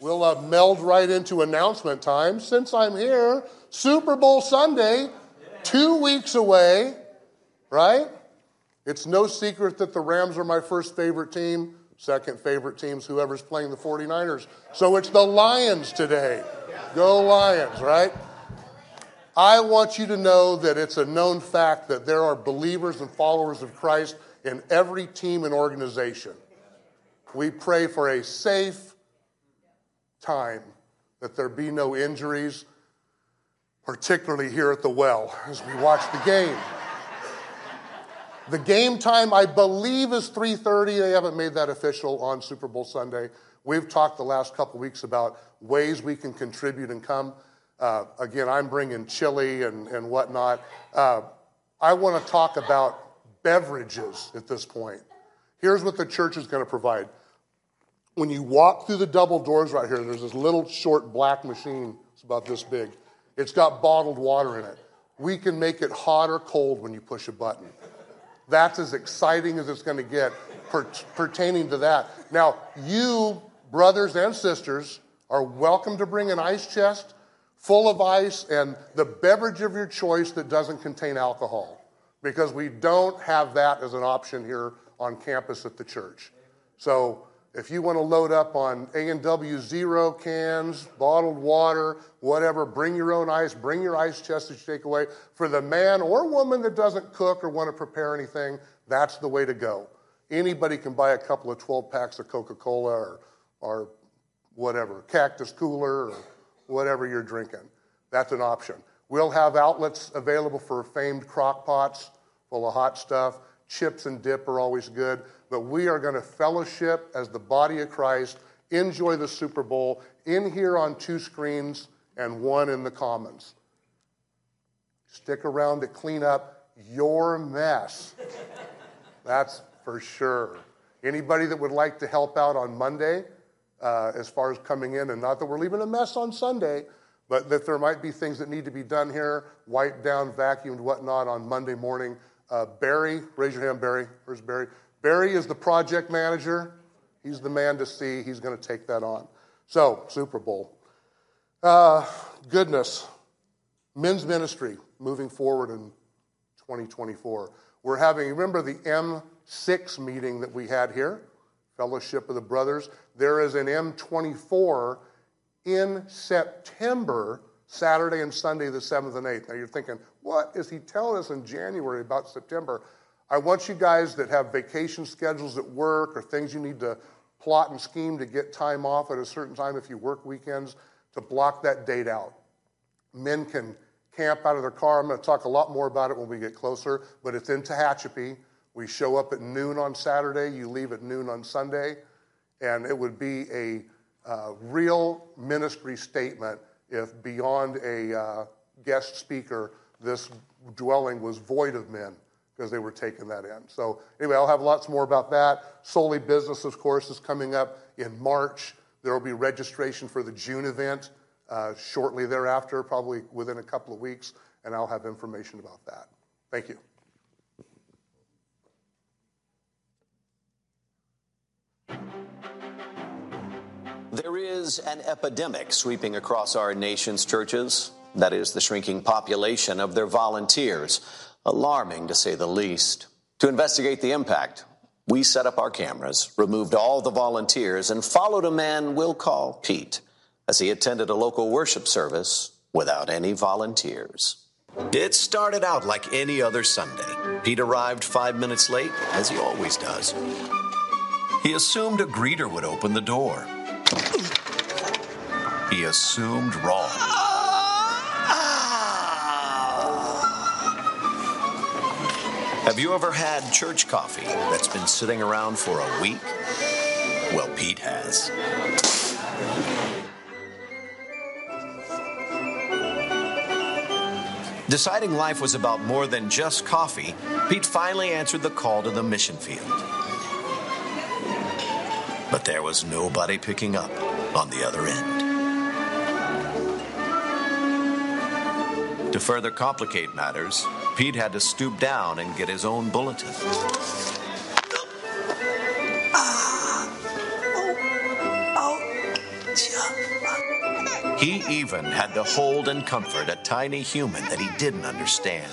We'll uh, meld right into announcement time. Since I'm here, Super Bowl Sunday, two weeks away, right? It's no secret that the Rams are my first favorite team. Second favorite team's whoever's playing the 49ers. So it's the Lions today. Go Lions, right? I want you to know that it's a known fact that there are believers and followers of Christ in every team and organization. We pray for a safe time, that there be no injuries, particularly here at the well as we watch the game. The game time, I believe, is 3:30. They haven't made that official on Super Bowl Sunday. We've talked the last couple weeks about ways we can contribute and come. Uh, again, I'm bringing chili and, and whatnot. Uh, I want to talk about beverages at this point. Here's what the church is going to provide. When you walk through the double doors right here, there's this little short black machine. It's about this big. It's got bottled water in it. We can make it hot or cold when you push a button. That's as exciting as it's going to get per- pertaining to that. Now, you, brothers and sisters, are welcome to bring an ice chest full of ice and the beverage of your choice that doesn't contain alcohol because we don't have that as an option here on campus at the church. So if you want to load up on A&W Zero cans, bottled water, whatever, bring your own ice, bring your ice chest that you take away. For the man or woman that doesn't cook or want to prepare anything, that's the way to go. Anybody can buy a couple of 12 packs of Coca Cola or, or whatever, cactus cooler or whatever you're drinking. That's an option. We'll have outlets available for famed crock pots full of hot stuff. Chips and dip are always good but we are going to fellowship as the body of Christ, enjoy the Super Bowl in here on two screens and one in the Commons. Stick around to clean up your mess. That's for sure. Anybody that would like to help out on Monday, uh, as far as coming in, and not that we're leaving a mess on Sunday, but that there might be things that need to be done here, wiped down, vacuumed, whatnot on Monday morning. Uh, Barry, raise your hand, Barry. Where's Barry? Barry is the project manager. He's the man to see. He's going to take that on. So, Super Bowl. Uh, goodness. Men's ministry moving forward in 2024. We're having, remember the M6 meeting that we had here? Fellowship of the Brothers. There is an M24 in September, Saturday and Sunday, the 7th and 8th. Now you're thinking, what is he telling us in January about September? I want you guys that have vacation schedules at work or things you need to plot and scheme to get time off at a certain time if you work weekends to block that date out. Men can camp out of their car. I'm going to talk a lot more about it when we get closer, but it's in Tehachapi. We show up at noon on Saturday, you leave at noon on Sunday, and it would be a uh, real ministry statement if beyond a uh, guest speaker, this dwelling was void of men because they were taking that in. So, anyway, I'll have lots more about that. Solely Business, of course, is coming up in March. There will be registration for the June event uh, shortly thereafter, probably within a couple of weeks, and I'll have information about that. Thank you. There is an epidemic sweeping across our nation's churches. That is the shrinking population of their volunteers alarming to say the least. To investigate the impact, we set up our cameras, removed all the volunteers, and followed a man we'll call Pete as he attended a local worship service without any volunteers. It started out like any other Sunday. Pete arrived five minutes late, as he always does. He assumed a greeter would open the door. He assumed wrong. Have you ever had church coffee that's been sitting around for a week? Well, Pete has. Deciding life was about more than just coffee, Pete finally answered the call to the mission field. But there was nobody picking up on the other end. To further complicate matters, Pete had to stoop down and get his own bulletin. He even had to hold and comfort a tiny human that he didn't understand.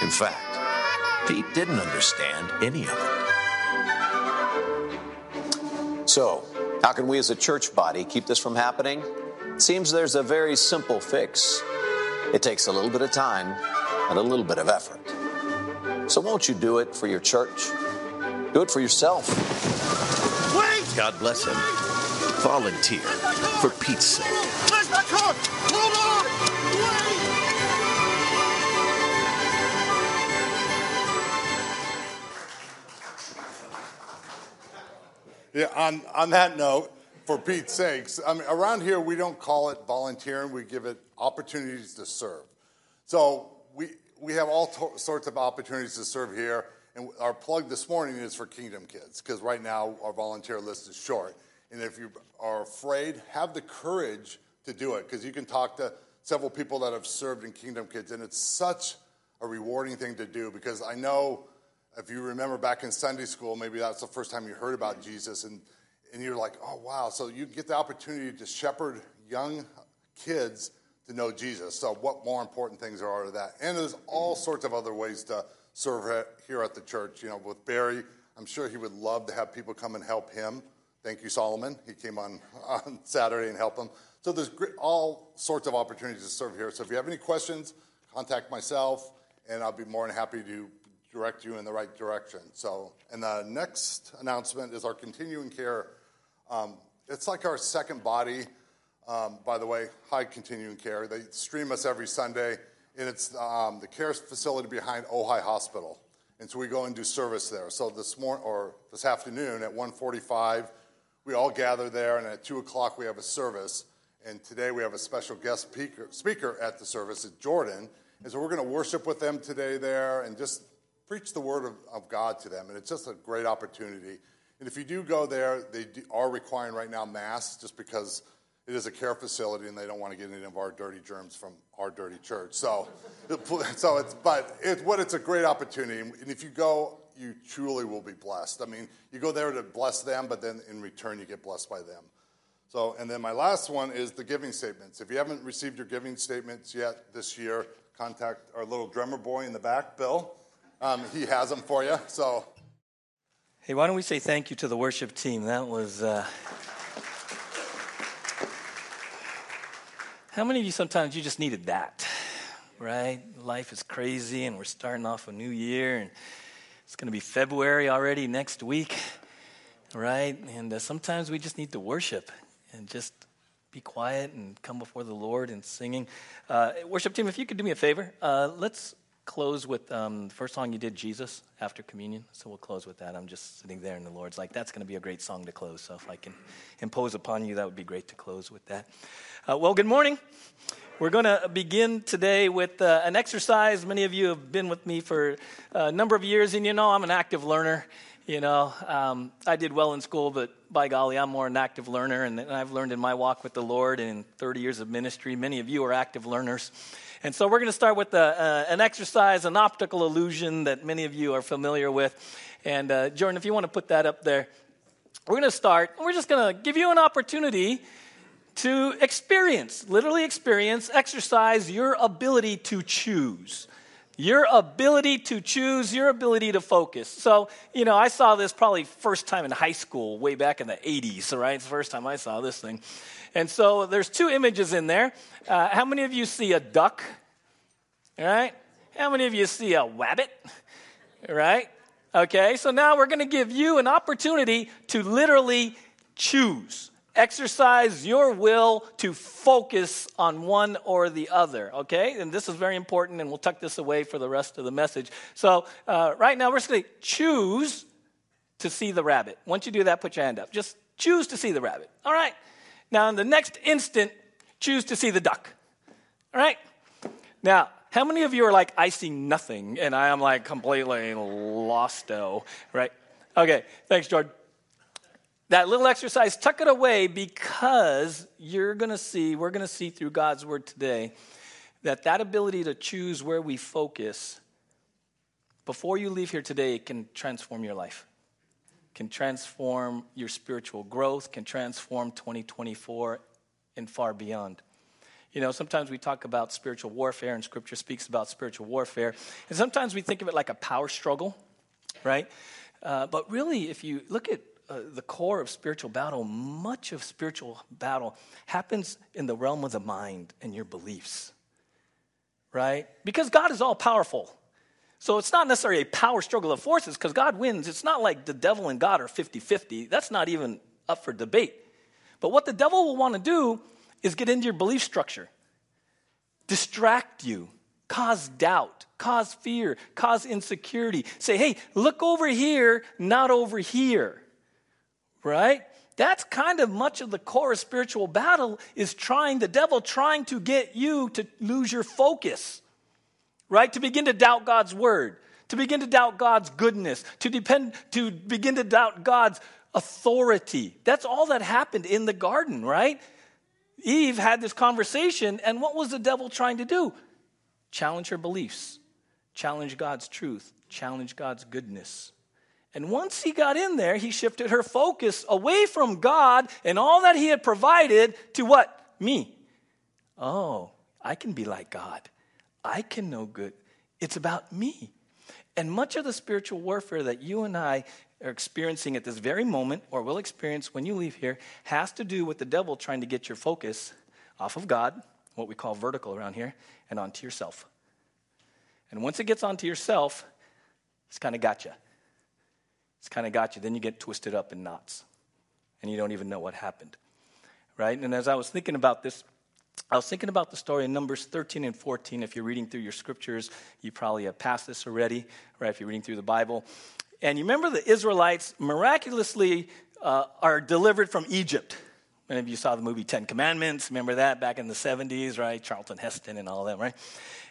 In fact, Pete didn't understand any of it. So, how can we as a church body keep this from happening? It seems there's a very simple fix. It takes a little bit of time and a little bit of effort. So, won't you do it for your church? Do it for yourself. Wait! God bless him. Volunteer for Pete's sake. Where's my car? Hold on! Yeah, on, on that note, for Pete's sakes, I mean, around here we don't call it volunteering, we give it opportunities to serve. So we, we have all to- sorts of opportunities to serve here. And our plug this morning is for Kingdom Kids, because right now our volunteer list is short. And if you are afraid, have the courage to do it, because you can talk to several people that have served in Kingdom Kids, and it's such a rewarding thing to do. Because I know if you remember back in Sunday school, maybe that's the first time you heard about Jesus, and, and you're like, oh, wow. So you get the opportunity to shepherd young kids to know Jesus. So, what more important things are to that? And there's all sorts of other ways to serve here at the church. You know, with Barry, I'm sure he would love to have people come and help him. Thank you, Solomon. He came on, on Saturday and helped him. So there's all sorts of opportunities to serve here. So if you have any questions, contact myself, and I'll be more than happy to direct you in the right direction. So, and the next announcement is our continuing care. Um, it's like our second body. Um, by the way, High Continuing Care. They stream us every Sunday and it's um, the care facility behind Ojai Hospital. And so we go and do service there. So this morning or this afternoon at 1:45, we all gather there, and at two o'clock we have a service. And today we have a special guest speaker, speaker at the service, it's Jordan. And so we're going to worship with them today there and just preach the word of, of God to them. And it's just a great opportunity. And if you do go there, they are requiring right now masks just because it is a care facility and they don't want to get any of our dirty germs from our dirty church. So, so it's, but it, what it's a great opportunity. And if you go, you truly will be blessed. I mean, you go there to bless them, but then in return, you get blessed by them. So, and then my last one is the giving statements. If you haven't received your giving statements yet this year, contact our little drummer boy in the back, Bill. Um, he has them for you. So, hey, why don't we say thank you to the worship team? That was. Uh How many of you sometimes you just needed that, right? Life is crazy and we're starting off a new year and it's going to be February already next week, right? And uh, sometimes we just need to worship and just be quiet and come before the Lord and singing. Uh, worship team, if you could do me a favor, uh, let's close with um, the first song you did, Jesus, after communion. So we'll close with that. I'm just sitting there, and the Lord's like, that's going to be a great song to close. So if I can impose upon you, that would be great to close with that. Uh, well, good morning. We're going to begin today with uh, an exercise. Many of you have been with me for a number of years, and you know I'm an active learner. You know, um, I did well in school, but by golly, I'm more an active learner, and I've learned in my walk with the Lord and in 30 years of ministry. Many of you are active learners. And so we're going to start with a, uh, an exercise, an optical illusion that many of you are familiar with. And uh, Jordan, if you want to put that up there, we're going to start. We're just going to give you an opportunity to experience, literally experience, exercise your ability to choose. Your ability to choose, your ability to focus. So, you know, I saw this probably first time in high school, way back in the 80s, right? It's the first time I saw this thing. And so there's two images in there. Uh, how many of you see a duck? All right? How many of you see a rabbit? Right? Okay, so now we're going to give you an opportunity to literally choose exercise your will to focus on one or the other, okay? And this is very important, and we'll tuck this away for the rest of the message. So, uh, right now, we're just going to choose to see the rabbit. Once you do that, put your hand up. Just choose to see the rabbit, all right? Now, in the next instant, choose to see the duck, all right? Now, how many of you are like, I see nothing, and I am like completely losto, right? Okay, thanks, Jordan that little exercise, tuck it away because you're going to see, we're going to see through God's word today that that ability to choose where we focus before you leave here today can transform your life. can transform your spiritual growth, can transform 2024 and far beyond. You know, sometimes we talk about spiritual warfare, and scripture speaks about spiritual warfare. And sometimes we think of it like a power struggle, right? Uh, but really, if you look at uh, the core of spiritual battle, much of spiritual battle happens in the realm of the mind and your beliefs, right? Because God is all powerful. So it's not necessarily a power struggle of forces because God wins. It's not like the devil and God are 50 50. That's not even up for debate. But what the devil will want to do is get into your belief structure, distract you, cause doubt, cause fear, cause insecurity. Say, hey, look over here, not over here. Right? That's kind of much of the core of spiritual battle is trying, the devil trying to get you to lose your focus right? To begin to doubt God's word, to begin to doubt God's goodness, to depend to begin to doubt God's authority. That's all that happened in the garden, right? Eve had this conversation, and what was the devil trying to do? Challenge her beliefs, challenge God's truth, challenge God's goodness. And once he got in there, he shifted her focus away from God and all that he had provided to what? Me. Oh, I can be like God. I can know good. It's about me. And much of the spiritual warfare that you and I are experiencing at this very moment, or will experience when you leave here, has to do with the devil trying to get your focus off of God, what we call vertical around here, and onto yourself. And once it gets onto yourself, it's kind of got you. It's kind of got you. Then you get twisted up in knots, and you don't even know what happened. Right? And as I was thinking about this I was thinking about the story in Numbers 13 and 14. If you're reading through your scriptures, you probably have passed this already, right? If you're reading through the Bible. And you remember the Israelites miraculously uh, are delivered from Egypt. Many of you saw the movie Ten Commandments. Remember that back in the 70s, right? Charlton Heston and all that, right?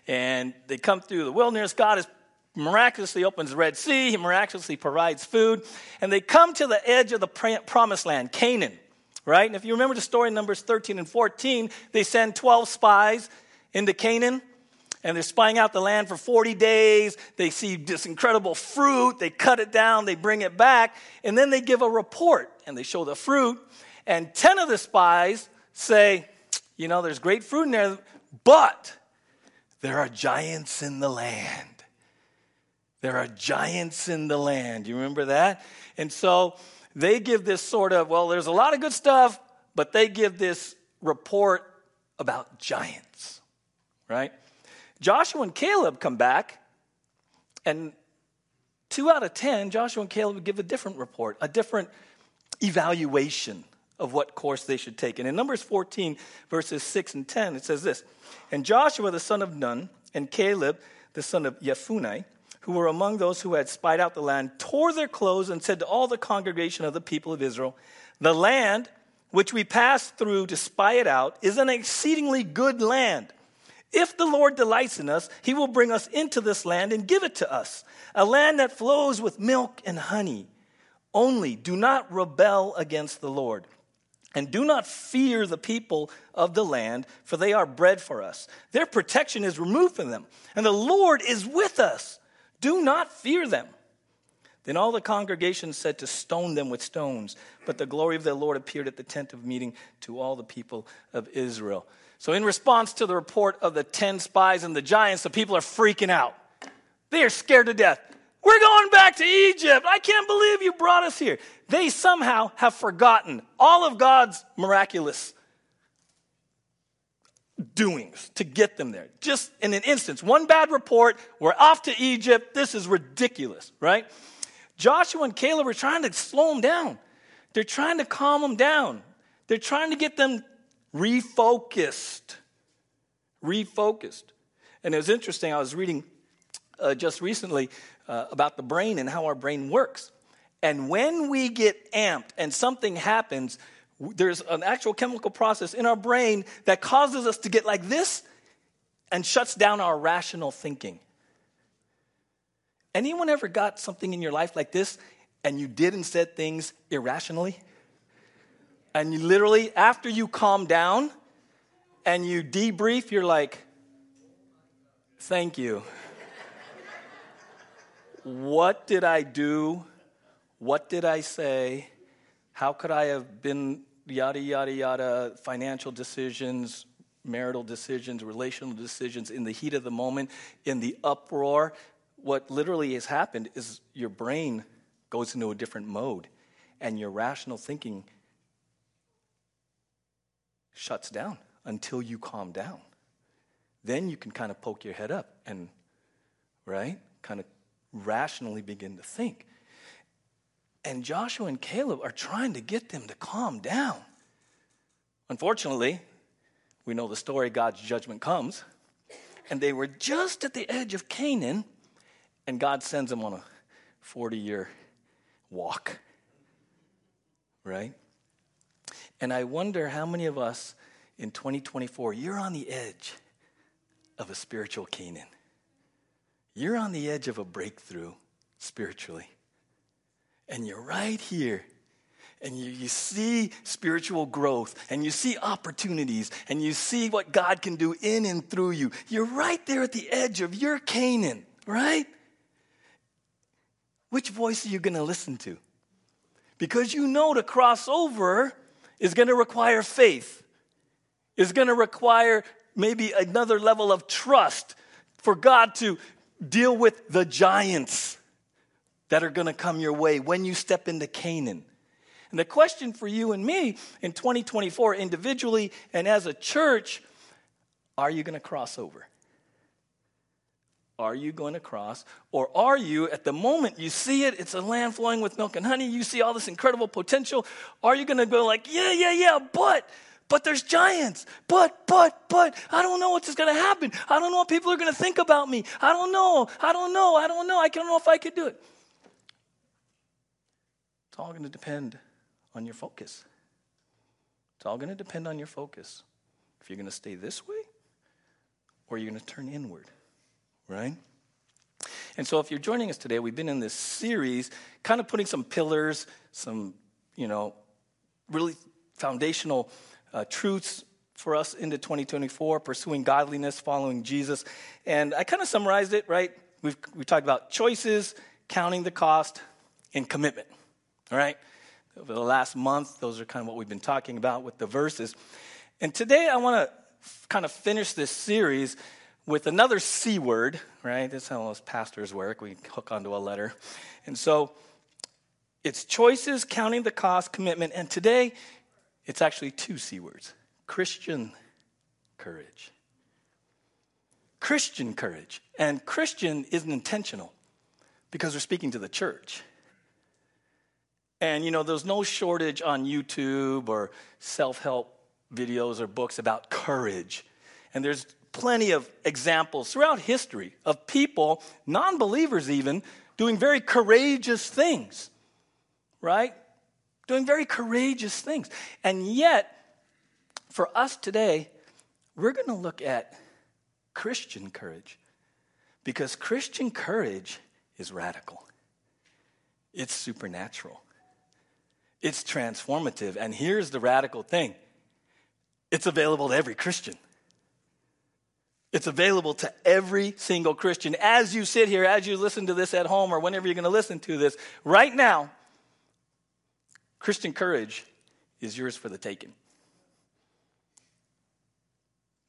And they come through the wilderness. God is miraculously opens the Red Sea. He miraculously provides food. And they come to the edge of the promised land, Canaan right? And if you remember the story in Numbers 13 and 14, they send 12 spies into Canaan and they're spying out the land for 40 days. They see this incredible fruit, they cut it down, they bring it back, and then they give a report and they show the fruit. And 10 of the spies say, You know, there's great fruit in there, but there are giants in the land. There are giants in the land. You remember that? And so they give this sort of, well, there's a lot of good stuff, but they give this report about giants, right? Joshua and Caleb come back, and two out of ten, Joshua and Caleb would give a different report, a different evaluation of what course they should take. And in Numbers 14, verses 6 and 10, it says this And Joshua the son of Nun and Caleb the son of Jephunneh who were among those who had spied out the land, tore their clothes and said to all the congregation of the people of Israel, The land which we passed through to spy it out is an exceedingly good land. If the Lord delights in us, he will bring us into this land and give it to us, a land that flows with milk and honey. Only do not rebel against the Lord. And do not fear the people of the land, for they are bread for us. Their protection is removed from them, and the Lord is with us. Do not fear them. Then all the congregation said to stone them with stones. But the glory of the Lord appeared at the tent of meeting to all the people of Israel. So, in response to the report of the 10 spies and the giants, the people are freaking out. They are scared to death. We're going back to Egypt. I can't believe you brought us here. They somehow have forgotten all of God's miraculous doings to get them there. Just in an instance, one bad report, we're off to Egypt. This is ridiculous, right? Joshua and Caleb are trying to slow them down. They're trying to calm them down. They're trying to get them refocused. Refocused. And it was interesting, I was reading uh, just recently uh, about the brain and how our brain works. And when we get amped and something happens, there's an actual chemical process in our brain that causes us to get like this and shuts down our rational thinking. Anyone ever got something in your life like this and you did and said things irrationally? And you literally, after you calm down and you debrief, you're like, thank you. what did I do? What did I say? How could I have been yada, yada, yada, financial decisions, marital decisions, relational decisions in the heat of the moment, in the uproar? What literally has happened is your brain goes into a different mode and your rational thinking shuts down until you calm down. Then you can kind of poke your head up and, right, kind of rationally begin to think. And Joshua and Caleb are trying to get them to calm down. Unfortunately, we know the story God's judgment comes. And they were just at the edge of Canaan, and God sends them on a 40 year walk. Right? And I wonder how many of us in 2024, you're on the edge of a spiritual Canaan. You're on the edge of a breakthrough spiritually. And you're right here. And you, you see spiritual growth, and you see opportunities, and you see what God can do in and through you. You're right there at the edge of your Canaan, right? Which voice are you going to listen to? Because you know to cross over is going to require faith, is going to require maybe another level of trust for God to deal with the giants that are going to come your way when you step into Canaan. And the question for you and me in 2024, individually and as a church, are you going to cross over? Are you going to cross? Or are you, at the moment you see it, it's a land flowing with milk and honey, you see all this incredible potential, are you going to go like, yeah, yeah, yeah, but, but there's giants, but, but, but, I don't know what's going to happen. I don't know what people are going to think about me. I don't know, I don't know, I don't know, I don't know if I could do it. It's all going to depend on your focus. It's all going to depend on your focus. If you're going to stay this way, or you're going to turn inward right? And so, if you're joining us today, we've been in this series, kind of putting some pillars, some, you know, really foundational uh, truths for us into 2024, pursuing godliness, following Jesus. And I kind of summarized it, right? We've we talked about choices, counting the cost, and commitment, all right? Over the last month, those are kind of what we've been talking about with the verses. And today, I want to kind of finish this series with another C word, right? That's how most pastors work. We hook onto a letter. And so it's choices, counting the cost, commitment. And today, it's actually two C words Christian courage. Christian courage. And Christian isn't intentional because we're speaking to the church. And you know, there's no shortage on YouTube or self help videos or books about courage. And there's plenty of examples throughout history of people, non believers even, doing very courageous things, right? Doing very courageous things. And yet, for us today, we're going to look at Christian courage because Christian courage is radical, it's supernatural, it's transformative. And here's the radical thing it's available to every Christian. It's available to every single Christian. As you sit here, as you listen to this at home, or whenever you're going to listen to this, right now, Christian courage is yours for the taking.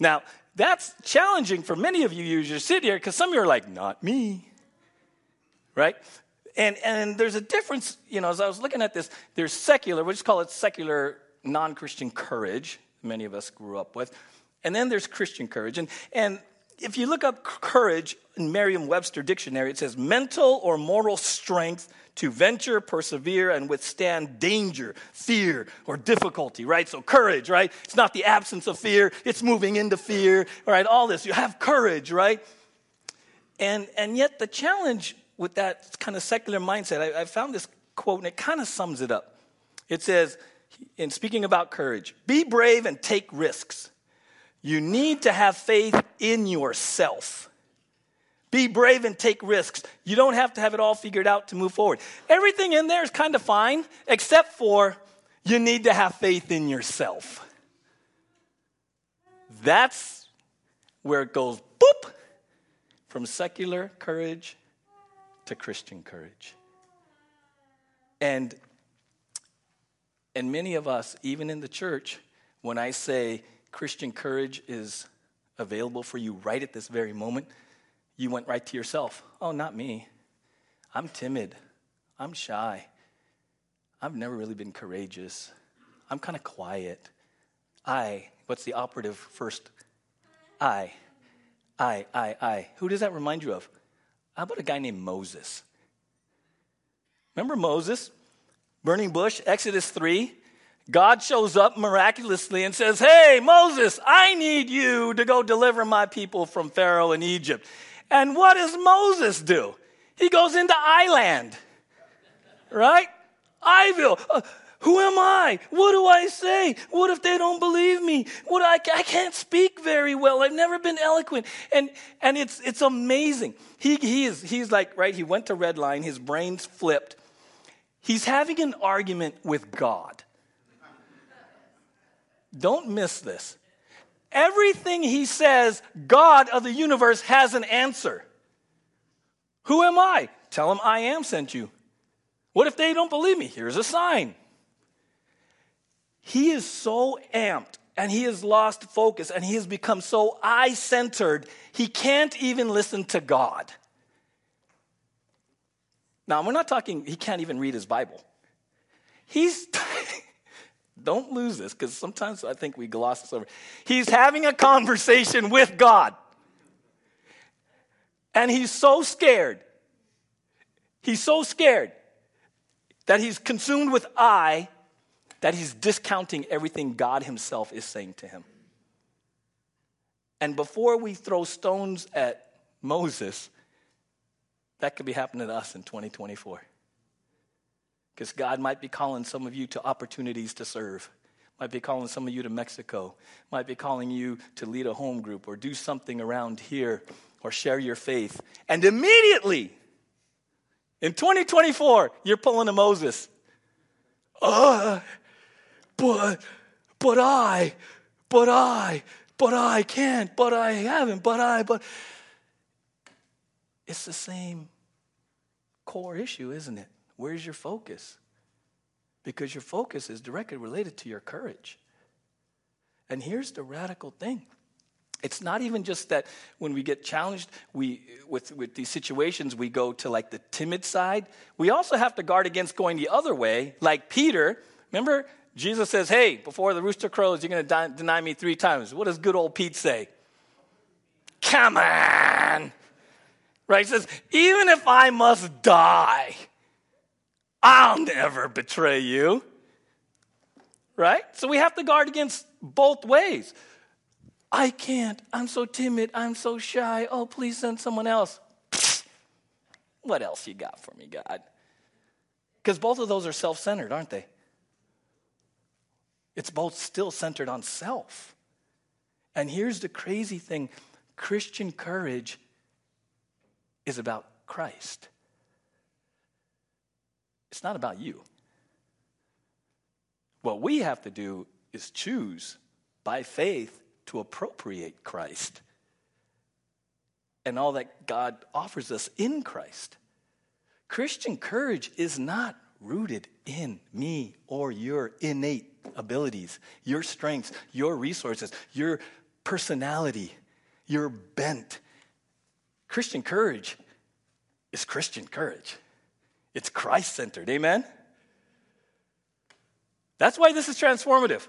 Now, that's challenging for many of you. You sit here because some of you are like, not me. Right? And, and there's a difference, you know, as I was looking at this, there's secular, we'll just call it secular non Christian courage, many of us grew up with. And then there's Christian courage. And, and if you look up courage in Merriam Webster Dictionary, it says mental or moral strength to venture, persevere, and withstand danger, fear, or difficulty, right? So, courage, right? It's not the absence of fear, it's moving into fear, right? All this. You have courage, right? And, and yet, the challenge with that kind of secular mindset, I, I found this quote and it kind of sums it up. It says, in speaking about courage, be brave and take risks. You need to have faith in yourself. Be brave and take risks. You don't have to have it all figured out to move forward. Everything in there is kind of fine, except for you need to have faith in yourself. That's where it goes boop from secular courage to Christian courage. And and many of us, even in the church, when I say Christian courage is available for you right at this very moment, you went right to yourself. Oh, not me. I'm timid. I'm shy. I've never really been courageous. I'm kind of quiet. I, what's the operative first? I. I, I, I. Who does that remind you of? How about a guy named Moses? Remember Moses? burning bush, Exodus 3. God shows up miraculously and says, Hey, Moses, I need you to go deliver my people from Pharaoh in Egypt. And what does Moses do? He goes into I-land, right? Iville. Uh, who am I? What do I say? What if they don't believe me? What I, I can't speak very well. I've never been eloquent. And, and it's, it's amazing. He, he is, he's like, right, he went to red line, his brain's flipped He's having an argument with God. Don't miss this. Everything he says, God of the universe has an answer. Who am I? Tell him I am sent you. What if they don't believe me? Here's a sign. He is so amped and he has lost focus and he has become so I centered, he can't even listen to God. Now, we're not talking, he can't even read his Bible. He's, don't lose this because sometimes I think we gloss this over. He's having a conversation with God. And he's so scared. He's so scared that he's consumed with I that he's discounting everything God himself is saying to him. And before we throw stones at Moses, that could be happening to us in 2024. Because God might be calling some of you to opportunities to serve, might be calling some of you to Mexico, might be calling you to lead a home group or do something around here or share your faith. And immediately, in 2024, you're pulling a Moses. Uh, but, but I, but I, but I can't, but I haven't, but I, but. It's the same core issue, isn't it? Where's your focus? Because your focus is directly related to your courage. And here's the radical thing. It's not even just that when we get challenged we, with, with these situations, we go to like the timid side. We also have to guard against going the other way, like Peter. Remember, Jesus says, Hey, before the rooster crows, you're going to deny me three times. What does good old Pete say? Come on. Right? He says, even if I must die, I'll never betray you. Right? So we have to guard against both ways. I can't. I'm so timid. I'm so shy. Oh, please send someone else. What else you got for me, God? Because both of those are self centered, aren't they? It's both still centered on self. And here's the crazy thing Christian courage is about Christ. It's not about you. What we have to do is choose by faith to appropriate Christ and all that God offers us in Christ. Christian courage is not rooted in me or your innate abilities, your strengths, your resources, your personality, your bent, Christian courage is Christian courage. It's Christ centered. Amen? That's why this is transformative.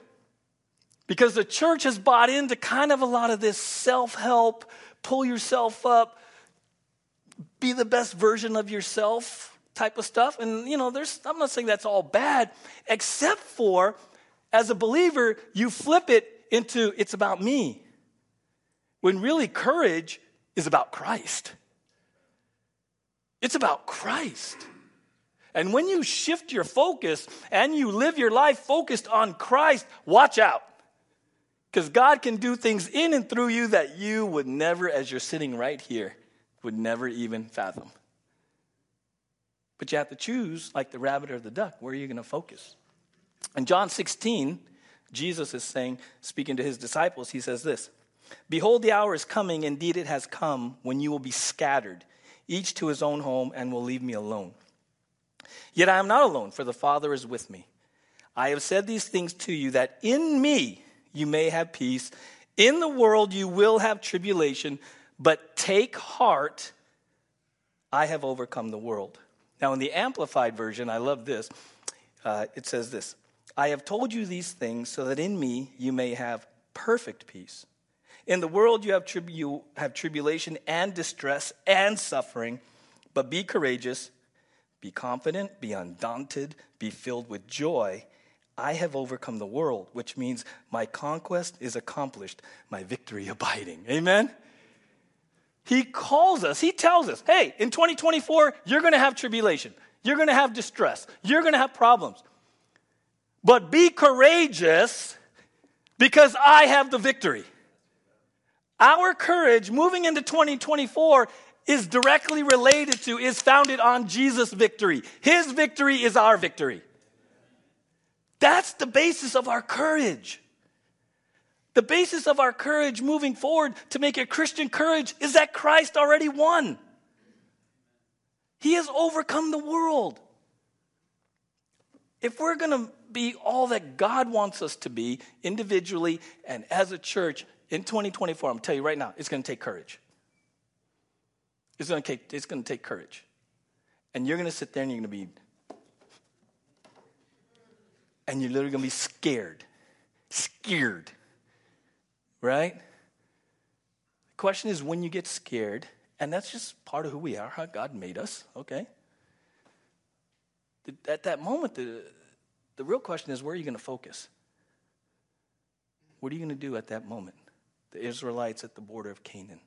Because the church has bought into kind of a lot of this self help, pull yourself up, be the best version of yourself type of stuff. And, you know, there's, I'm not saying that's all bad, except for as a believer, you flip it into it's about me. When really courage is about Christ. It's about Christ. And when you shift your focus and you live your life focused on Christ, watch out. Because God can do things in and through you that you would never, as you're sitting right here, would never even fathom. But you have to choose, like the rabbit or the duck, where are you going to focus? In John 16, Jesus is saying, speaking to his disciples, he says this Behold, the hour is coming, indeed it has come, when you will be scattered, each to his own home, and will leave me alone. Yet I am not alone, for the Father is with me. I have said these things to you that in me you may have peace. In the world you will have tribulation, but take heart, I have overcome the world. Now, in the Amplified Version, I love this. Uh, it says this I have told you these things so that in me you may have perfect peace. In the world you have, you have tribulation and distress and suffering, but be courageous, be confident, be undaunted, be filled with joy. I have overcome the world, which means my conquest is accomplished, my victory abiding. Amen? He calls us, He tells us, hey, in 2024, you're gonna have tribulation, you're gonna have distress, you're gonna have problems. But be courageous because I have the victory. Our courage moving into 2024 is directly related to, is founded on Jesus' victory. His victory is our victory. That's the basis of our courage. The basis of our courage moving forward to make it Christian courage is that Christ already won. He has overcome the world. If we're going to be all that God wants us to be individually and as a church, in 2024, I'm going to tell you right now, it's going to take courage. It's going to take, it's going to take courage. And you're going to sit there and you're going to be, and you're literally going to be scared. Scared. Right? The question is when you get scared, and that's just part of who we are, how God made us, okay? At that moment, the, the real question is where are you going to focus? What are you going to do at that moment? the Israelites at the border of Canaan.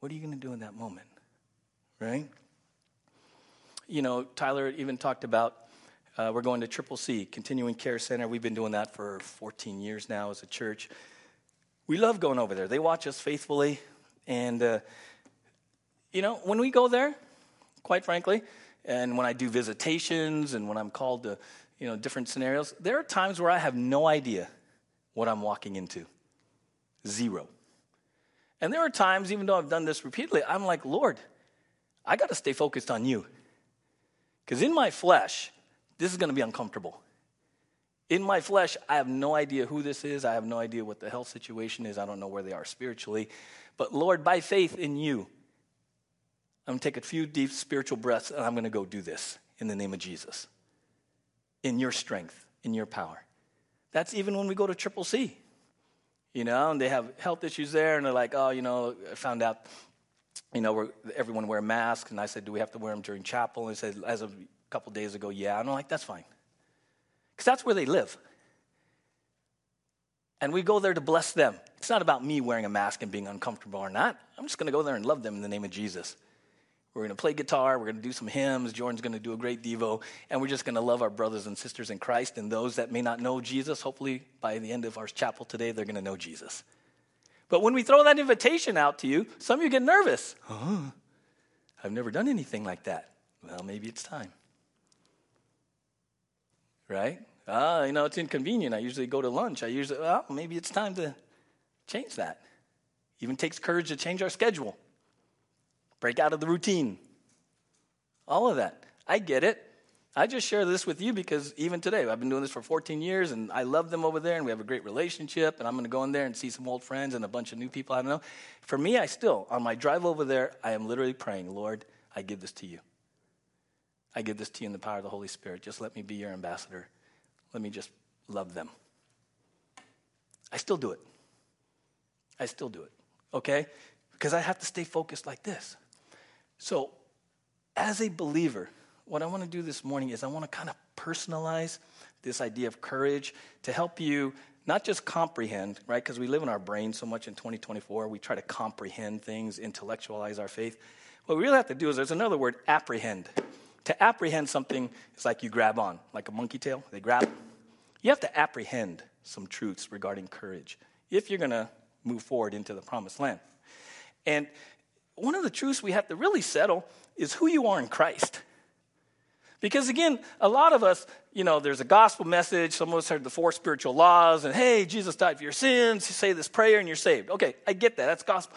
What are you going to do in that moment? Right? You know, Tyler even talked about uh, we're going to Triple C, Continuing Care Center. We've been doing that for 14 years now as a church. We love going over there. They watch us faithfully. And, uh, you know, when we go there, quite frankly, and when I do visitations and when I'm called to, you know, different scenarios, there are times where I have no idea what I'm walking into. Zero. And there are times, even though I've done this repeatedly, I'm like, Lord, I got to stay focused on you. Because in my flesh, this is going to be uncomfortable. In my flesh, I have no idea who this is. I have no idea what the health situation is. I don't know where they are spiritually. But Lord, by faith in you, I'm going to take a few deep spiritual breaths and I'm going to go do this in the name of Jesus. In your strength, in your power. That's even when we go to Triple C you know, and they have health issues there, and they're like, oh, you know, I found out, you know, everyone wear masks, and I said, do we have to wear them during chapel? And they said, as of a couple days ago, yeah. And I'm like, that's fine, because that's where they live. And we go there to bless them. It's not about me wearing a mask and being uncomfortable or not. I'm just going to go there and love them in the name of Jesus. We're going to play guitar. We're going to do some hymns. Jordan's going to do a great Devo. And we're just going to love our brothers and sisters in Christ. And those that may not know Jesus, hopefully by the end of our chapel today, they're going to know Jesus. But when we throw that invitation out to you, some of you get nervous. I've never done anything like that. Well, maybe it's time. Right? Ah, you know, it's inconvenient. I usually go to lunch. I usually, well, maybe it's time to change that. Even takes courage to change our schedule break out of the routine. All of that. I get it. I just share this with you because even today, I've been doing this for 14 years and I love them over there and we have a great relationship. And I'm going to go in there and see some old friends and a bunch of new people I don't know. For me, I still, on my drive over there, I am literally praying, Lord, I give this to you. I give this to you in the power of the Holy Spirit. Just let me be your ambassador. Let me just love them. I still do it. I still do it. Okay? Because I have to stay focused like this. So, as a believer, what I want to do this morning is I want to kind of personalize this idea of courage to help you not just comprehend, right? Because we live in our brain so much in 2024, we try to comprehend things, intellectualize our faith. What we really have to do is there's another word, apprehend. To apprehend something is like you grab on, like a monkey tail, they grab. You have to apprehend some truths regarding courage if you're going to move forward into the promised land. And one of the truths we have to really settle is who you are in Christ. Because again, a lot of us, you know, there's a gospel message. Some of us heard the four spiritual laws, and hey, Jesus died for your sins. You say this prayer and you're saved. Okay, I get that. That's gospel.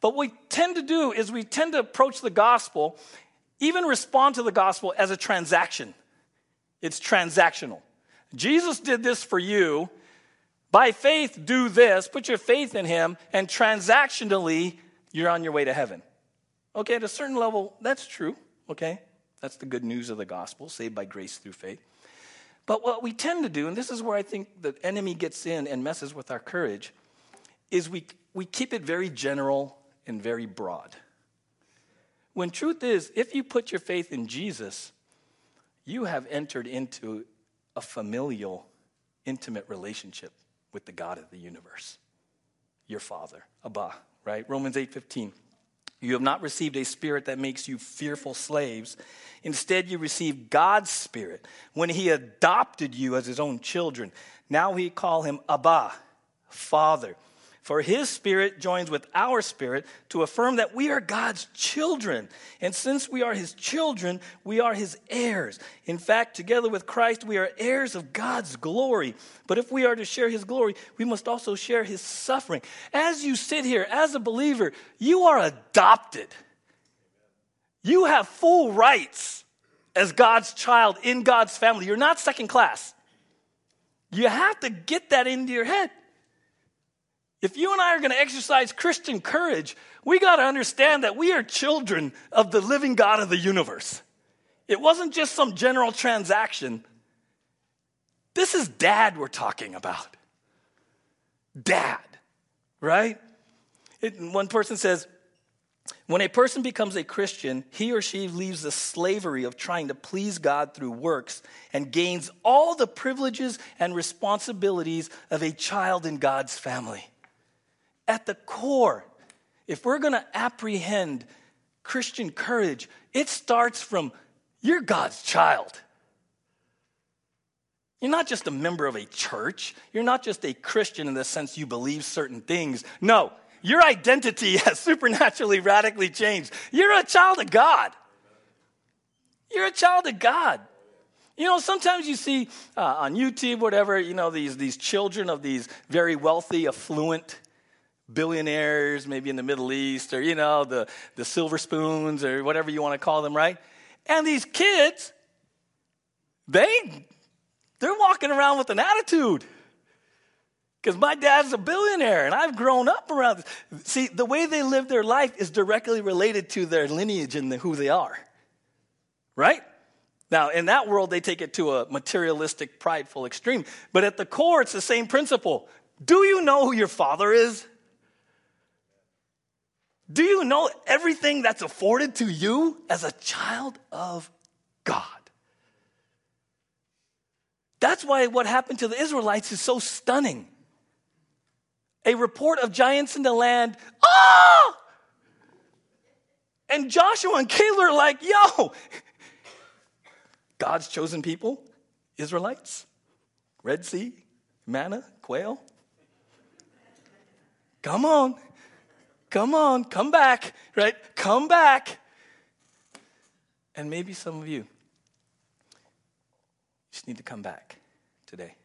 But what we tend to do is we tend to approach the gospel even respond to the gospel as a transaction. It's transactional. Jesus did this for you. By faith, do this, put your faith in him, and transactionally, you're on your way to heaven. Okay, at a certain level, that's true. Okay, that's the good news of the gospel, saved by grace through faith. But what we tend to do, and this is where I think the enemy gets in and messes with our courage, is we, we keep it very general and very broad. When truth is, if you put your faith in Jesus, you have entered into a familial, intimate relationship with the God of the universe, your Father, Abba, right? Romans 8 15. You have not received a spirit that makes you fearful slaves. Instead, you received God's spirit when He adopted you as His own children. Now we call Him Abba, Father. For his spirit joins with our spirit to affirm that we are God's children. And since we are his children, we are his heirs. In fact, together with Christ, we are heirs of God's glory. But if we are to share his glory, we must also share his suffering. As you sit here as a believer, you are adopted. You have full rights as God's child in God's family. You're not second class. You have to get that into your head. If you and I are going to exercise Christian courage, we got to understand that we are children of the living God of the universe. It wasn't just some general transaction. This is dad we're talking about. Dad, right? It, one person says, when a person becomes a Christian, he or she leaves the slavery of trying to please God through works and gains all the privileges and responsibilities of a child in God's family at the core, if we're going to apprehend Christian courage, it starts from you're God's child. You're not just a member of a church. You're not just a Christian in the sense you believe certain things. No, your identity has supernaturally radically changed. You're a child of God. You're a child of God. You know, sometimes you see uh, on YouTube, whatever, you know, these, these children of these very wealthy, affluent billionaires, maybe in the Middle East, or, you know, the, the silver spoons, or whatever you want to call them, right? And these kids, they, they're walking around with an attitude. Because my dad's a billionaire and I've grown up around this. See, the way they live their life is directly related to their lineage and the, who they are. Right? Now, in that world, they take it to a materialistic, prideful extreme. But at the core, it's the same principle. Do you know who your father is? Do you know everything that's afforded to you as a child of God? That's why what happened to the Israelites is so stunning. A report of giants in the land, ah! And Joshua and Caleb are like, yo, God's chosen people, Israelites, Red Sea, manna, quail. Come on. Come on, come back, right? Come back. And maybe some of you just need to come back today.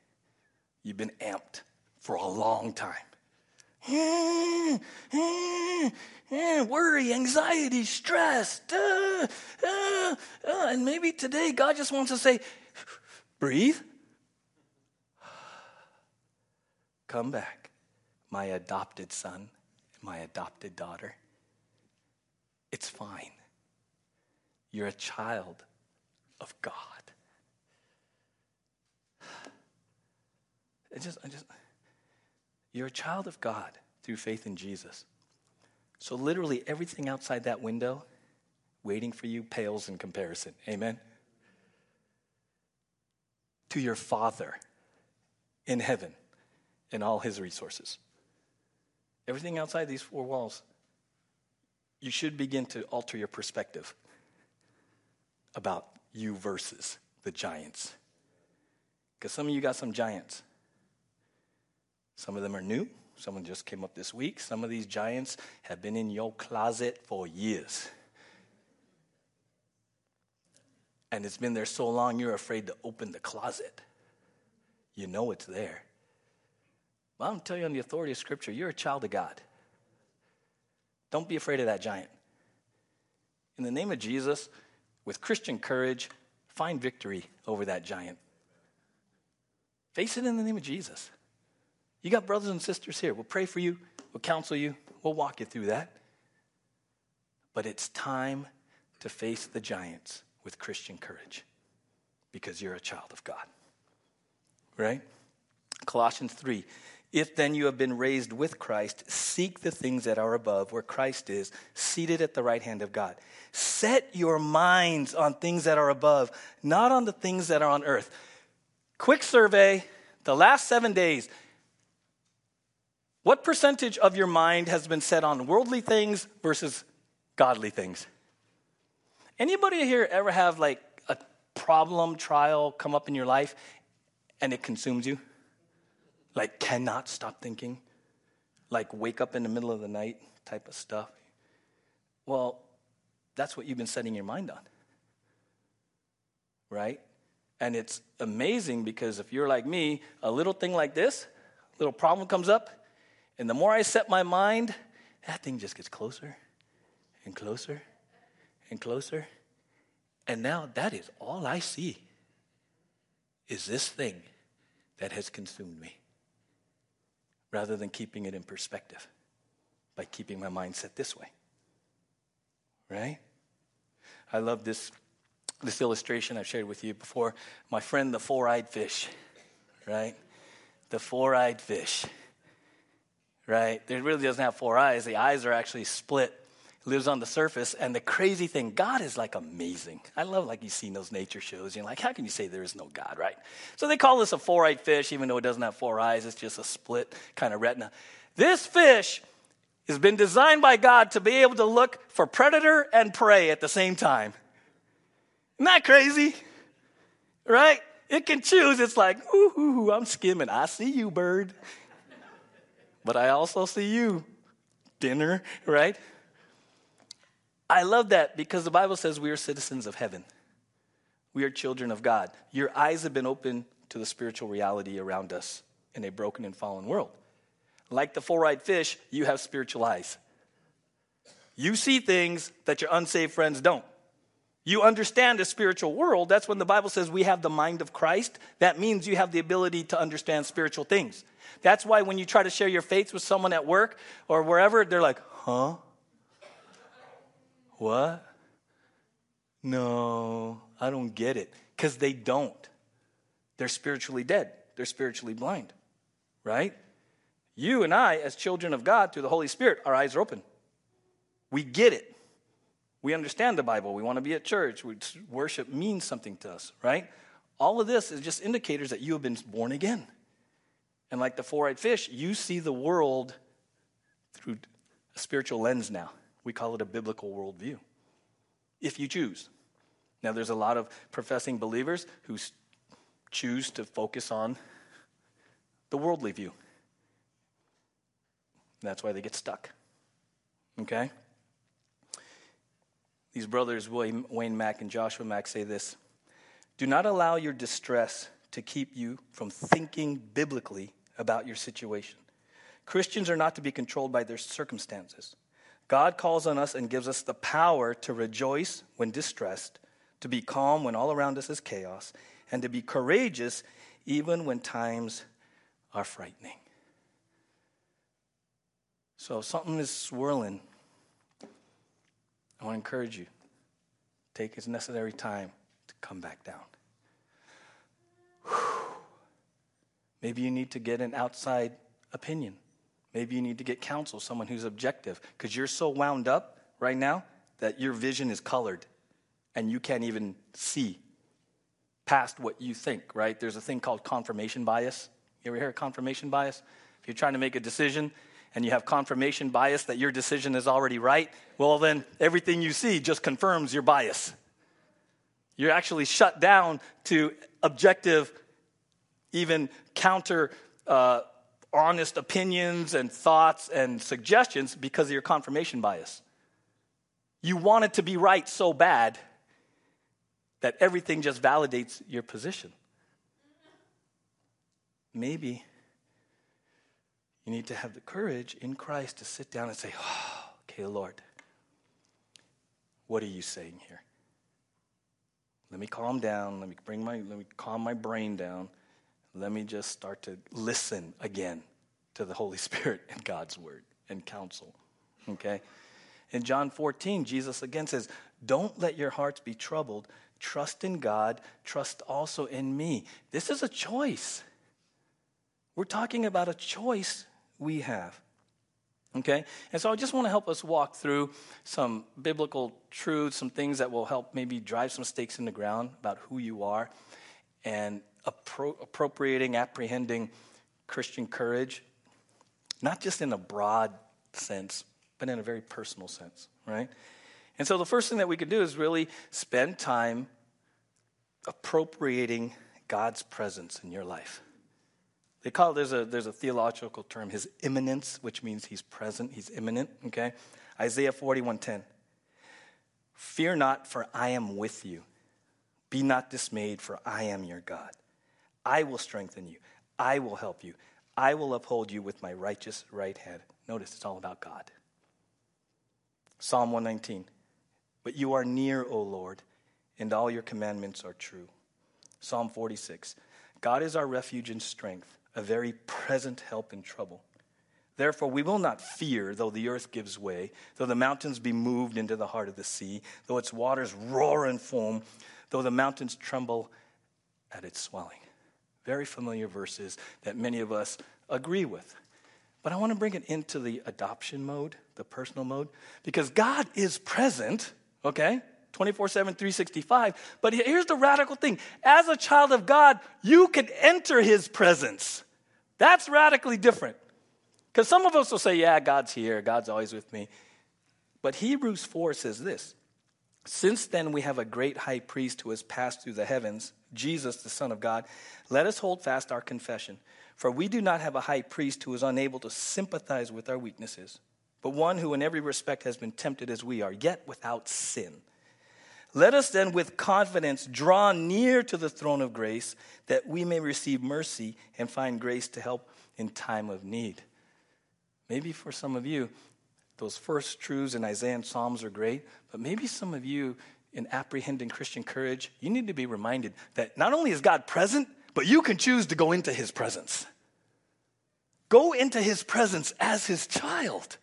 You've been amped for a long time. Worry, anxiety, stress. Uh, uh, and maybe today God just wants to say, breathe. Come back, my adopted son my adopted daughter. It's fine. You're a child of God. I just, I just, you're a child of God through faith in Jesus. So, literally, everything outside that window waiting for you pales in comparison. Amen? To your Father in heaven and all his resources. Everything outside these four walls, you should begin to alter your perspective about you versus the giants. Because some of you got some giants. Some of them are new. Someone just came up this week. Some of these giants have been in your closet for years. And it's been there so long you're afraid to open the closet. You know it's there. Well, I'm telling you on the authority of Scripture, you're a child of God. Don't be afraid of that giant. In the name of Jesus, with Christian courage, find victory over that giant. Face it in the name of Jesus. You got brothers and sisters here. We'll pray for you, we'll counsel you, we'll walk you through that. But it's time to face the giants with Christian courage because you're a child of God. Right? Colossians 3 if then you have been raised with Christ, seek the things that are above, where Christ is, seated at the right hand of God. Set your minds on things that are above, not on the things that are on earth. Quick survey the last seven days. What percentage of your mind has been set on worldly things versus godly things? Anybody here ever have like a problem, trial come up in your life and it consumes you? Like cannot stop thinking, like wake up in the middle of the night type of stuff. Well, that's what you've been setting your mind on. Right? And it's amazing because if you're like me, a little thing like this, little problem comes up, and the more I set my mind, that thing just gets closer and closer and closer. And now that is all I see is this thing that has consumed me rather than keeping it in perspective by keeping my mindset this way. Right? I love this, this illustration I've shared with you before. My friend, the four eyed fish, right? The four eyed fish, right? It really doesn't have four eyes, the eyes are actually split lives on the surface. And the crazy thing, God is like amazing. I love like you've seen those nature shows. You're like, how can you say there is no God, right? So they call this a four-eyed fish, even though it doesn't have four eyes. It's just a split kind of retina. This fish has been designed by God to be able to look for predator and prey at the same time. Isn't that crazy? Right? It can choose. It's like, ooh, I'm skimming. I see you, bird. But I also see you, dinner, right? I love that because the Bible says we are citizens of heaven. We are children of God. Your eyes have been opened to the spiritual reality around us in a broken and fallen world. Like the four eyed fish, you have spiritual eyes. You see things that your unsaved friends don't. You understand the spiritual world. That's when the Bible says we have the mind of Christ. That means you have the ability to understand spiritual things. That's why when you try to share your faith with someone at work or wherever, they're like, huh? What? No, I don't get it. Because they don't. They're spiritually dead, they're spiritually blind, right? You and I, as children of God, through the Holy Spirit, our eyes are open. We get it. We understand the Bible. We want to be at church. Worship means something to us, right? All of this is just indicators that you have been born again. And like the four eyed fish, you see the world through a spiritual lens now. We call it a biblical worldview, if you choose. Now, there's a lot of professing believers who choose to focus on the worldly view. That's why they get stuck. Okay? These brothers, William, Wayne Mack and Joshua Mack, say this Do not allow your distress to keep you from thinking biblically about your situation. Christians are not to be controlled by their circumstances. God calls on us and gives us the power to rejoice when distressed, to be calm when all around us is chaos, and to be courageous even when times are frightening. So if something is swirling, I want to encourage you. Take its necessary time to come back down. Whew. Maybe you need to get an outside opinion. Maybe you need to get counsel, someone who's objective, because you're so wound up right now that your vision is colored and you can't even see past what you think, right? There's a thing called confirmation bias. You ever hear of confirmation bias? If you're trying to make a decision and you have confirmation bias that your decision is already right, well, then everything you see just confirms your bias. You're actually shut down to objective, even counter. Uh, honest opinions and thoughts and suggestions because of your confirmation bias. You want it to be right so bad that everything just validates your position. Maybe you need to have the courage in Christ to sit down and say, oh, Okay, Lord, what are you saying here? Let me calm down. Let me bring my, let me calm my brain down. Let me just start to listen again to the Holy Spirit and God's word and counsel. Okay? In John 14, Jesus again says, Don't let your hearts be troubled. Trust in God. Trust also in me. This is a choice. We're talking about a choice we have. Okay? And so I just want to help us walk through some biblical truths, some things that will help maybe drive some stakes in the ground about who you are and appro- appropriating, apprehending Christian courage, not just in a broad sense, but in a very personal sense, right? And so the first thing that we could do is really spend time appropriating God's presence in your life. They call there's a, there's a theological term, his immanence, which means he's present, he's imminent, okay? Isaiah 41:10. Fear not, for I am with you. Be not dismayed, for I am your God. I will strengthen you. I will help you. I will uphold you with my righteous right hand. Notice it's all about God. Psalm 119. But you are near, O Lord, and all your commandments are true. Psalm 46. God is our refuge and strength, a very present help in trouble. Therefore, we will not fear, though the earth gives way, though the mountains be moved into the heart of the sea, though its waters roar and foam, though the mountains tremble at its swelling. Very familiar verses that many of us agree with. But I want to bring it into the adoption mode, the personal mode, because God is present, okay? 24 7, 365. But here's the radical thing as a child of God, you can enter his presence. That's radically different. Because some of us will say, yeah, God's here, God's always with me. But Hebrews 4 says this Since then we have a great high priest who has passed through the heavens, Jesus, the Son of God, let us hold fast our confession. For we do not have a high priest who is unable to sympathize with our weaknesses, but one who in every respect has been tempted as we are, yet without sin. Let us then with confidence draw near to the throne of grace that we may receive mercy and find grace to help in time of need. Maybe for some of you, those first truths in Isaiah and Psalms are great, but maybe some of you in apprehending Christian courage, you need to be reminded that not only is God present, but you can choose to go into his presence. Go into his presence as his child.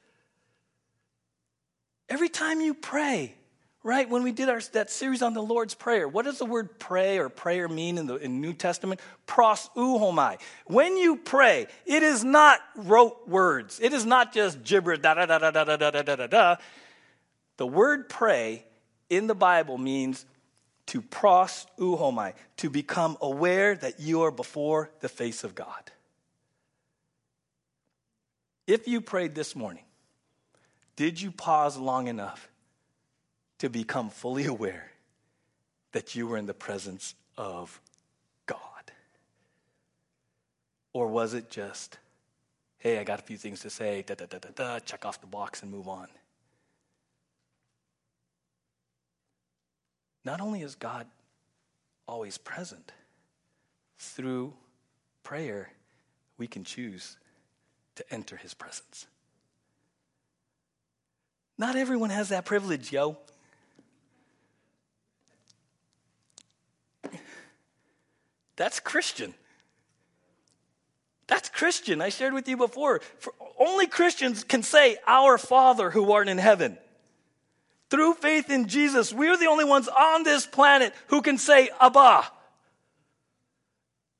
Every time you pray, right? When we did our, that series on the Lord's Prayer, what does the word pray or prayer mean in the in New Testament? Proseuchomai. When you pray, it is not rote words. It is not just gibberish, da da da da da da da da da. The word pray in the Bible means to pros uhomai, to become aware that you are before the face of God. If you prayed this morning, did you pause long enough to become fully aware that you were in the presence of God? Or was it just, hey, I got a few things to say, da da da da da, check off the box and move on? Not only is God always present, through prayer, we can choose to enter his presence. Not everyone has that privilege, yo. That's Christian. That's Christian. I shared with you before. For only Christians can say, Our Father who art in heaven. Through faith in Jesus, we're the only ones on this planet who can say, Abba,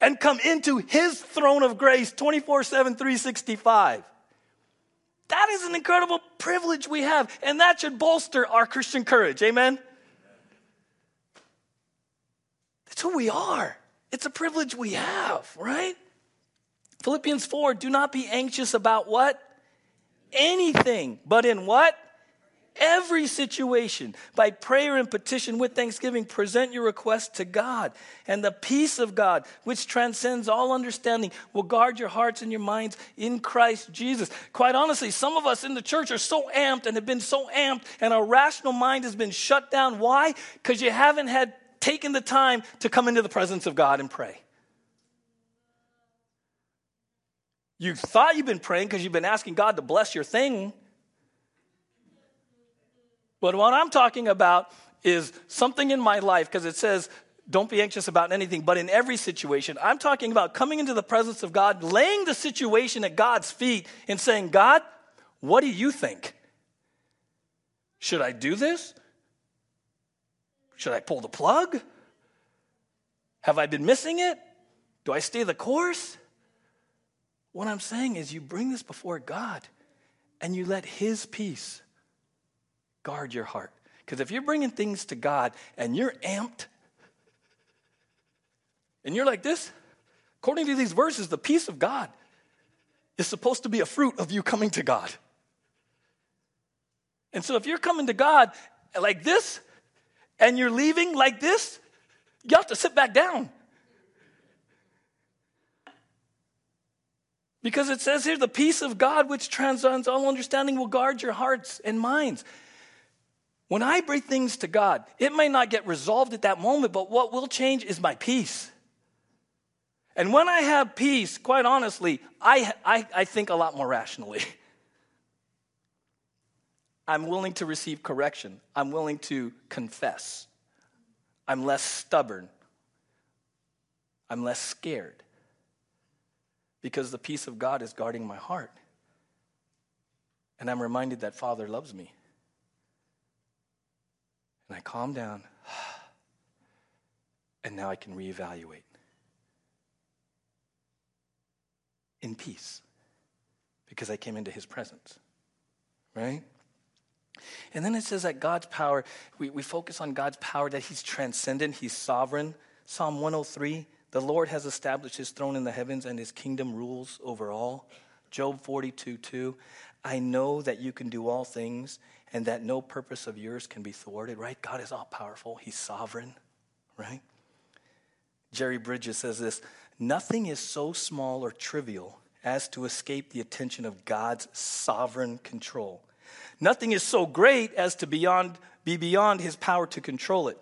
and come into his throne of grace 24 7, 365. That is an incredible privilege we have, and that should bolster our Christian courage. Amen? That's who we are. It's a privilege we have, right? Philippians 4 do not be anxious about what? Anything, but in what? Every situation, by prayer and petition with thanksgiving, present your request to God. And the peace of God, which transcends all understanding, will guard your hearts and your minds in Christ Jesus. Quite honestly, some of us in the church are so amped and have been so amped, and our rational mind has been shut down. Why? Because you haven't had taken the time to come into the presence of God and pray. You thought you've been praying because you've been asking God to bless your thing. But what I'm talking about is something in my life, because it says, don't be anxious about anything, but in every situation. I'm talking about coming into the presence of God, laying the situation at God's feet, and saying, God, what do you think? Should I do this? Should I pull the plug? Have I been missing it? Do I stay the course? What I'm saying is, you bring this before God and you let His peace guard your heart. Because if you're bringing things to God and you're amped and you're like this, according to these verses, the peace of God is supposed to be a fruit of you coming to God. And so if you're coming to God like this and you're leaving like this, you have to sit back down. Because it says here, the peace of God which transcends all understanding will guard your hearts and minds. When I bring things to God, it may not get resolved at that moment, but what will change is my peace. And when I have peace, quite honestly, I, I, I think a lot more rationally. I'm willing to receive correction. I'm willing to confess. I'm less stubborn. I'm less scared because the peace of God is guarding my heart. And I'm reminded that Father loves me. Calm down, and now I can reevaluate in peace because I came into his presence, right? And then it says that God's power, we, we focus on God's power, that he's transcendent, he's sovereign. Psalm 103 the Lord has established his throne in the heavens and his kingdom rules over all. Job 42 2. I know that you can do all things and that no purpose of yours can be thwarted, right? God is all powerful, he's sovereign, right? Jerry Bridges says this Nothing is so small or trivial as to escape the attention of God's sovereign control. Nothing is so great as to beyond, be beyond his power to control it.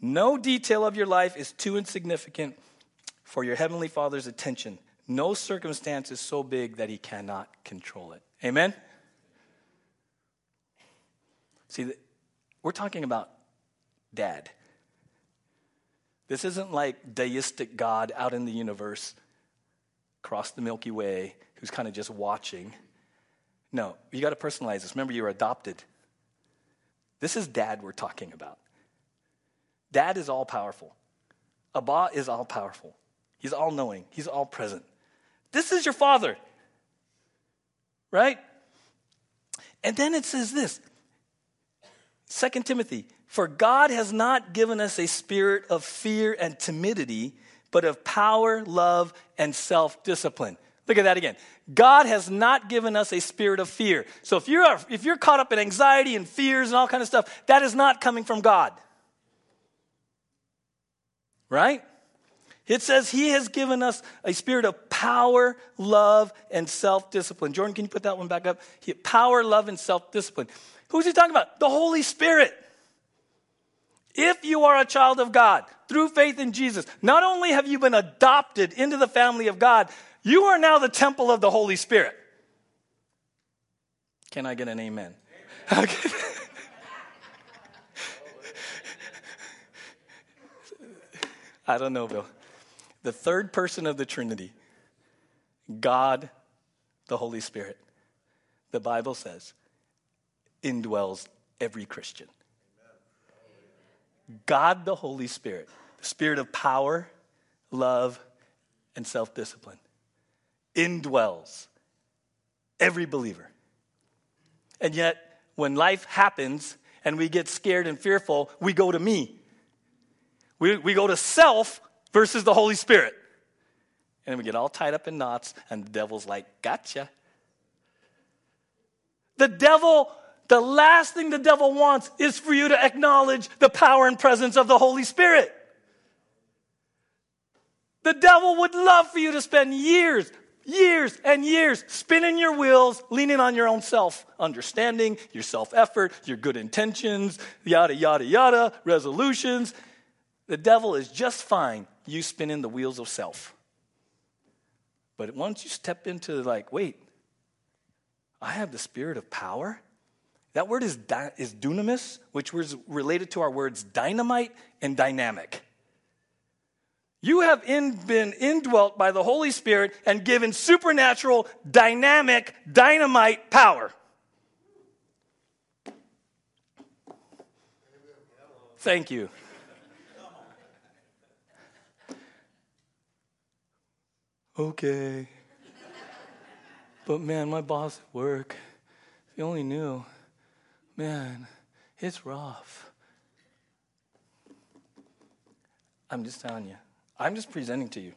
No detail of your life is too insignificant for your Heavenly Father's attention. No circumstance is so big that He cannot control it. Amen? See, we're talking about dad. This isn't like deistic God out in the universe, across the Milky Way, who's kind of just watching. No, you got to personalize this. Remember, you're adopted. This is dad we're talking about. Dad is all powerful. Abba is all powerful. He's all knowing, He's all present. This is your father, right? And then it says this Second Timothy, for God has not given us a spirit of fear and timidity, but of power, love, and self discipline. Look at that again. God has not given us a spirit of fear. So if you're, if you're caught up in anxiety and fears and all kind of stuff, that is not coming from God right? It says he has given us a spirit of power, love, and self discipline. Jordan, can you put that one back up? Power, love, and self discipline. Who's he talking about? The Holy Spirit. If you are a child of God through faith in Jesus, not only have you been adopted into the family of God, you are now the temple of the Holy Spirit. Can I get an amen? amen. I don't know, Bill. The third person of the Trinity, God, the Holy Spirit, the Bible says, indwells every Christian. God, the Holy Spirit, the spirit of power, love, and self discipline, indwells every believer. And yet, when life happens and we get scared and fearful, we go to me. We, we go to self versus the Holy Spirit. And we get all tied up in knots, and the devil's like, gotcha. The devil, the last thing the devil wants is for you to acknowledge the power and presence of the Holy Spirit. The devil would love for you to spend years, years and years spinning your wheels, leaning on your own self understanding, your self effort, your good intentions, yada, yada, yada, resolutions. The devil is just fine you spinning the wheels of self. But once you step into like, wait, I have the spirit of power That word is, di- is dunamis, which was related to our words dynamite and dynamic. You have in, been indwelt by the Holy Spirit and given supernatural, dynamic, dynamite power. Thank you. Okay. But man, my boss at work, if you only knew, man, it's rough. I'm just telling you. I'm just presenting to you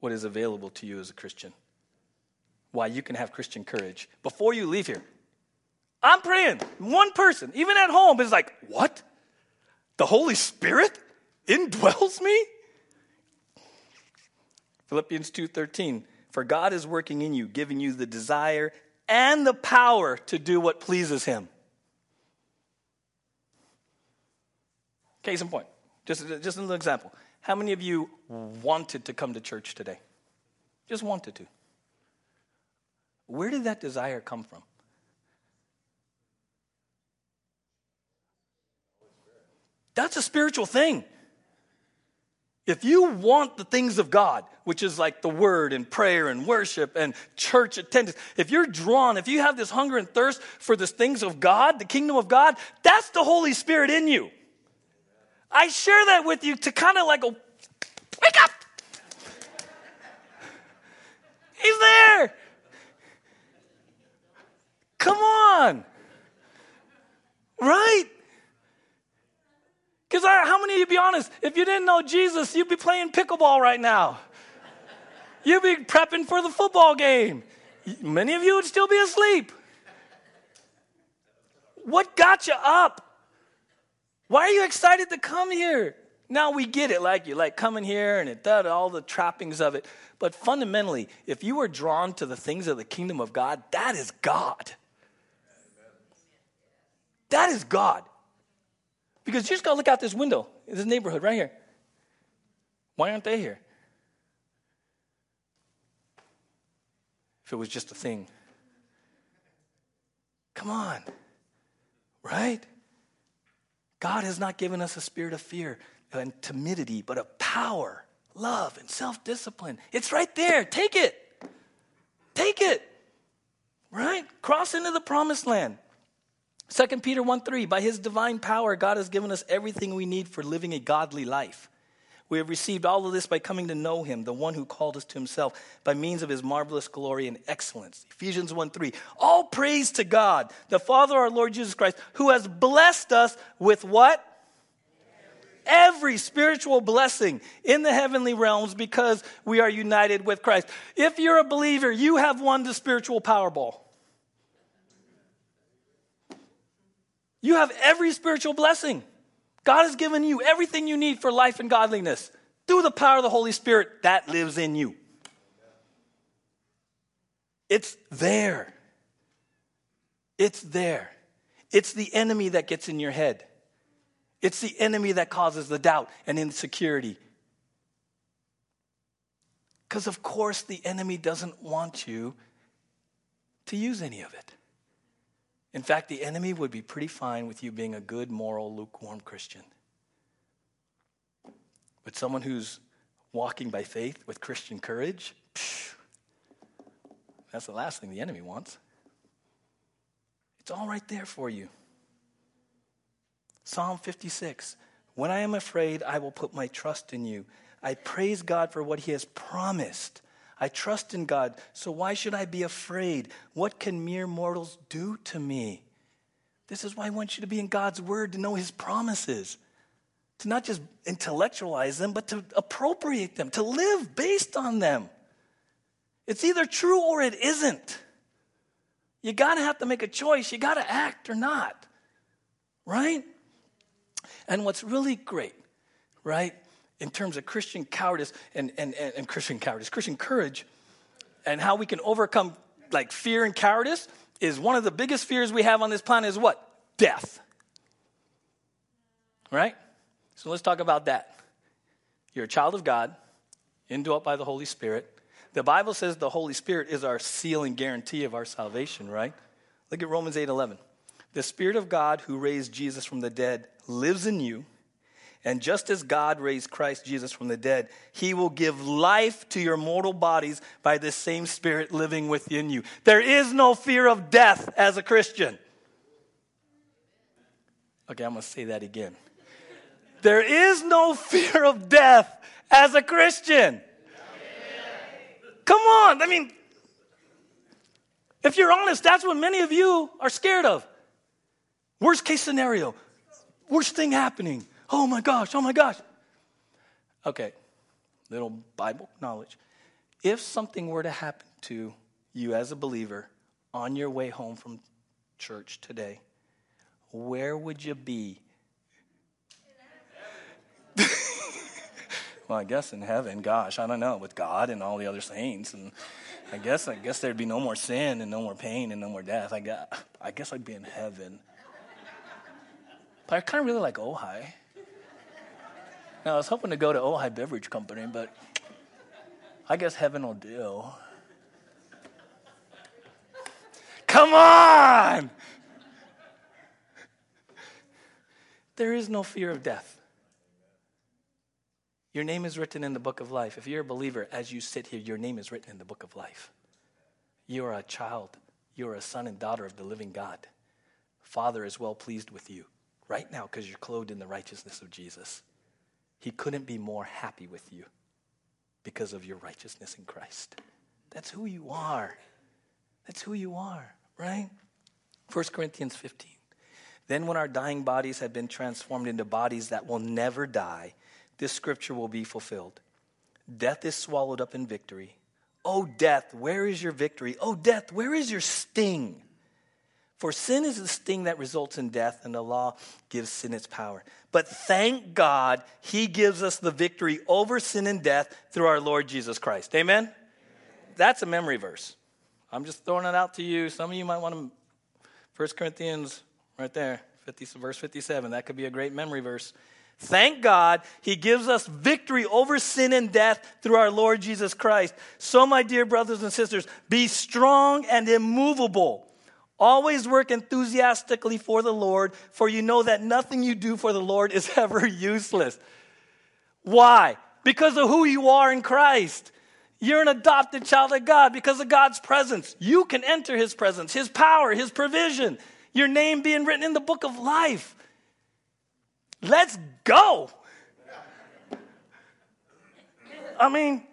what is available to you as a Christian. Why you can have Christian courage before you leave here. I'm praying. One person, even at home, is like, What? The Holy Spirit indwells me? Philippians 2:13 For God is working in you, giving you the desire and the power to do what pleases him. Case in point. Just, just another example. How many of you wanted to come to church today? Just wanted to. Where did that desire come from? That's a spiritual thing. If you want the things of God, which is like the word and prayer and worship and church attendance, if you're drawn, if you have this hunger and thirst for the things of God, the kingdom of God, that's the Holy Spirit in you. I share that with you to kind of like go, wake up! He's there! Come on! Right? Because how many of you be honest? If you didn't know Jesus, you'd be playing pickleball right now. You'd be prepping for the football game. Many of you would still be asleep. What got you up? Why are you excited to come here? Now we get it, like you like coming here and it does all the trappings of it. But fundamentally, if you are drawn to the things of the kingdom of God, that is God. That is God. Because you just got to look out this window, this neighborhood right here. Why aren't they here? If it was just a thing. Come on. Right? God has not given us a spirit of fear and timidity, but of power, love, and self discipline. It's right there. Take it. Take it. Right? Cross into the promised land. 2 Peter 1 3, by his divine power, God has given us everything we need for living a godly life. We have received all of this by coming to know him, the one who called us to himself, by means of his marvelous glory and excellence. Ephesians 1 3. All praise to God, the Father our Lord Jesus Christ, who has blessed us with what? Every spiritual blessing in the heavenly realms because we are united with Christ. If you're a believer, you have won the spiritual Powerball. You have every spiritual blessing. God has given you everything you need for life and godliness through the power of the Holy Spirit that lives in you. It's there. It's there. It's the enemy that gets in your head. It's the enemy that causes the doubt and insecurity. Because, of course, the enemy doesn't want you to use any of it. In fact, the enemy would be pretty fine with you being a good, moral, lukewarm Christian. But someone who's walking by faith with Christian courage, psh, that's the last thing the enemy wants. It's all right there for you. Psalm 56 When I am afraid, I will put my trust in you. I praise God for what he has promised. I trust in God, so why should I be afraid? What can mere mortals do to me? This is why I want you to be in God's word to know his promises, to not just intellectualize them, but to appropriate them, to live based on them. It's either true or it isn't. You got to have to make a choice. You got to act or not. Right? And what's really great, right, in terms of Christian cowardice and, and, and, and Christian cowardice, Christian courage, and how we can overcome like fear and cowardice is one of the biggest fears we have on this planet is what? Death. Right? So let's talk about that. You're a child of God, indwelt by the Holy Spirit. The Bible says the Holy Spirit is our seal and guarantee of our salvation, right? Look at Romans 8 11. The Spirit of God who raised Jesus from the dead lives in you. And just as God raised Christ Jesus from the dead, he will give life to your mortal bodies by the same Spirit living within you. There is no fear of death as a Christian. Okay, I'm going to say that again. There is no fear of death as a Christian. Come on. I mean, if you're honest, that's what many of you are scared of. Worst case scenario, worst thing happening. Oh my gosh, oh my gosh. Okay, little Bible knowledge. If something were to happen to you as a believer on your way home from church today, where would you be? well, I guess in heaven. Gosh, I don't know with God and all the other saints, and I guess I guess there'd be no more sin and no more pain and no more death. I guess I'd be in heaven. But I kind of really like Ojai. Now, I was hoping to go to Ojai Beverage Company, but I guess heaven will do. Come on! There is no fear of death. Your name is written in the book of life. If you're a believer, as you sit here, your name is written in the book of life. You are a child. You are a son and daughter of the living God. Father is well pleased with you right now because you're clothed in the righteousness of Jesus. He couldn't be more happy with you because of your righteousness in Christ. That's who you are. That's who you are, right? 1 Corinthians 15. Then, when our dying bodies have been transformed into bodies that will never die, this scripture will be fulfilled. Death is swallowed up in victory. Oh, death, where is your victory? Oh, death, where is your sting? For sin is the sting that results in death, and the law gives sin its power. But thank God, He gives us the victory over sin and death through our Lord Jesus Christ. Amen? Amen? That's a memory verse. I'm just throwing it out to you. Some of you might want to, 1 Corinthians, right there, 50, verse 57. That could be a great memory verse. Thank God he gives us victory over sin and death through our Lord Jesus Christ. So, my dear brothers and sisters, be strong and immovable Always work enthusiastically for the Lord, for you know that nothing you do for the Lord is ever useless. Why? Because of who you are in Christ. You're an adopted child of God because of God's presence. You can enter His presence, His power, His provision, your name being written in the book of life. Let's go. I mean,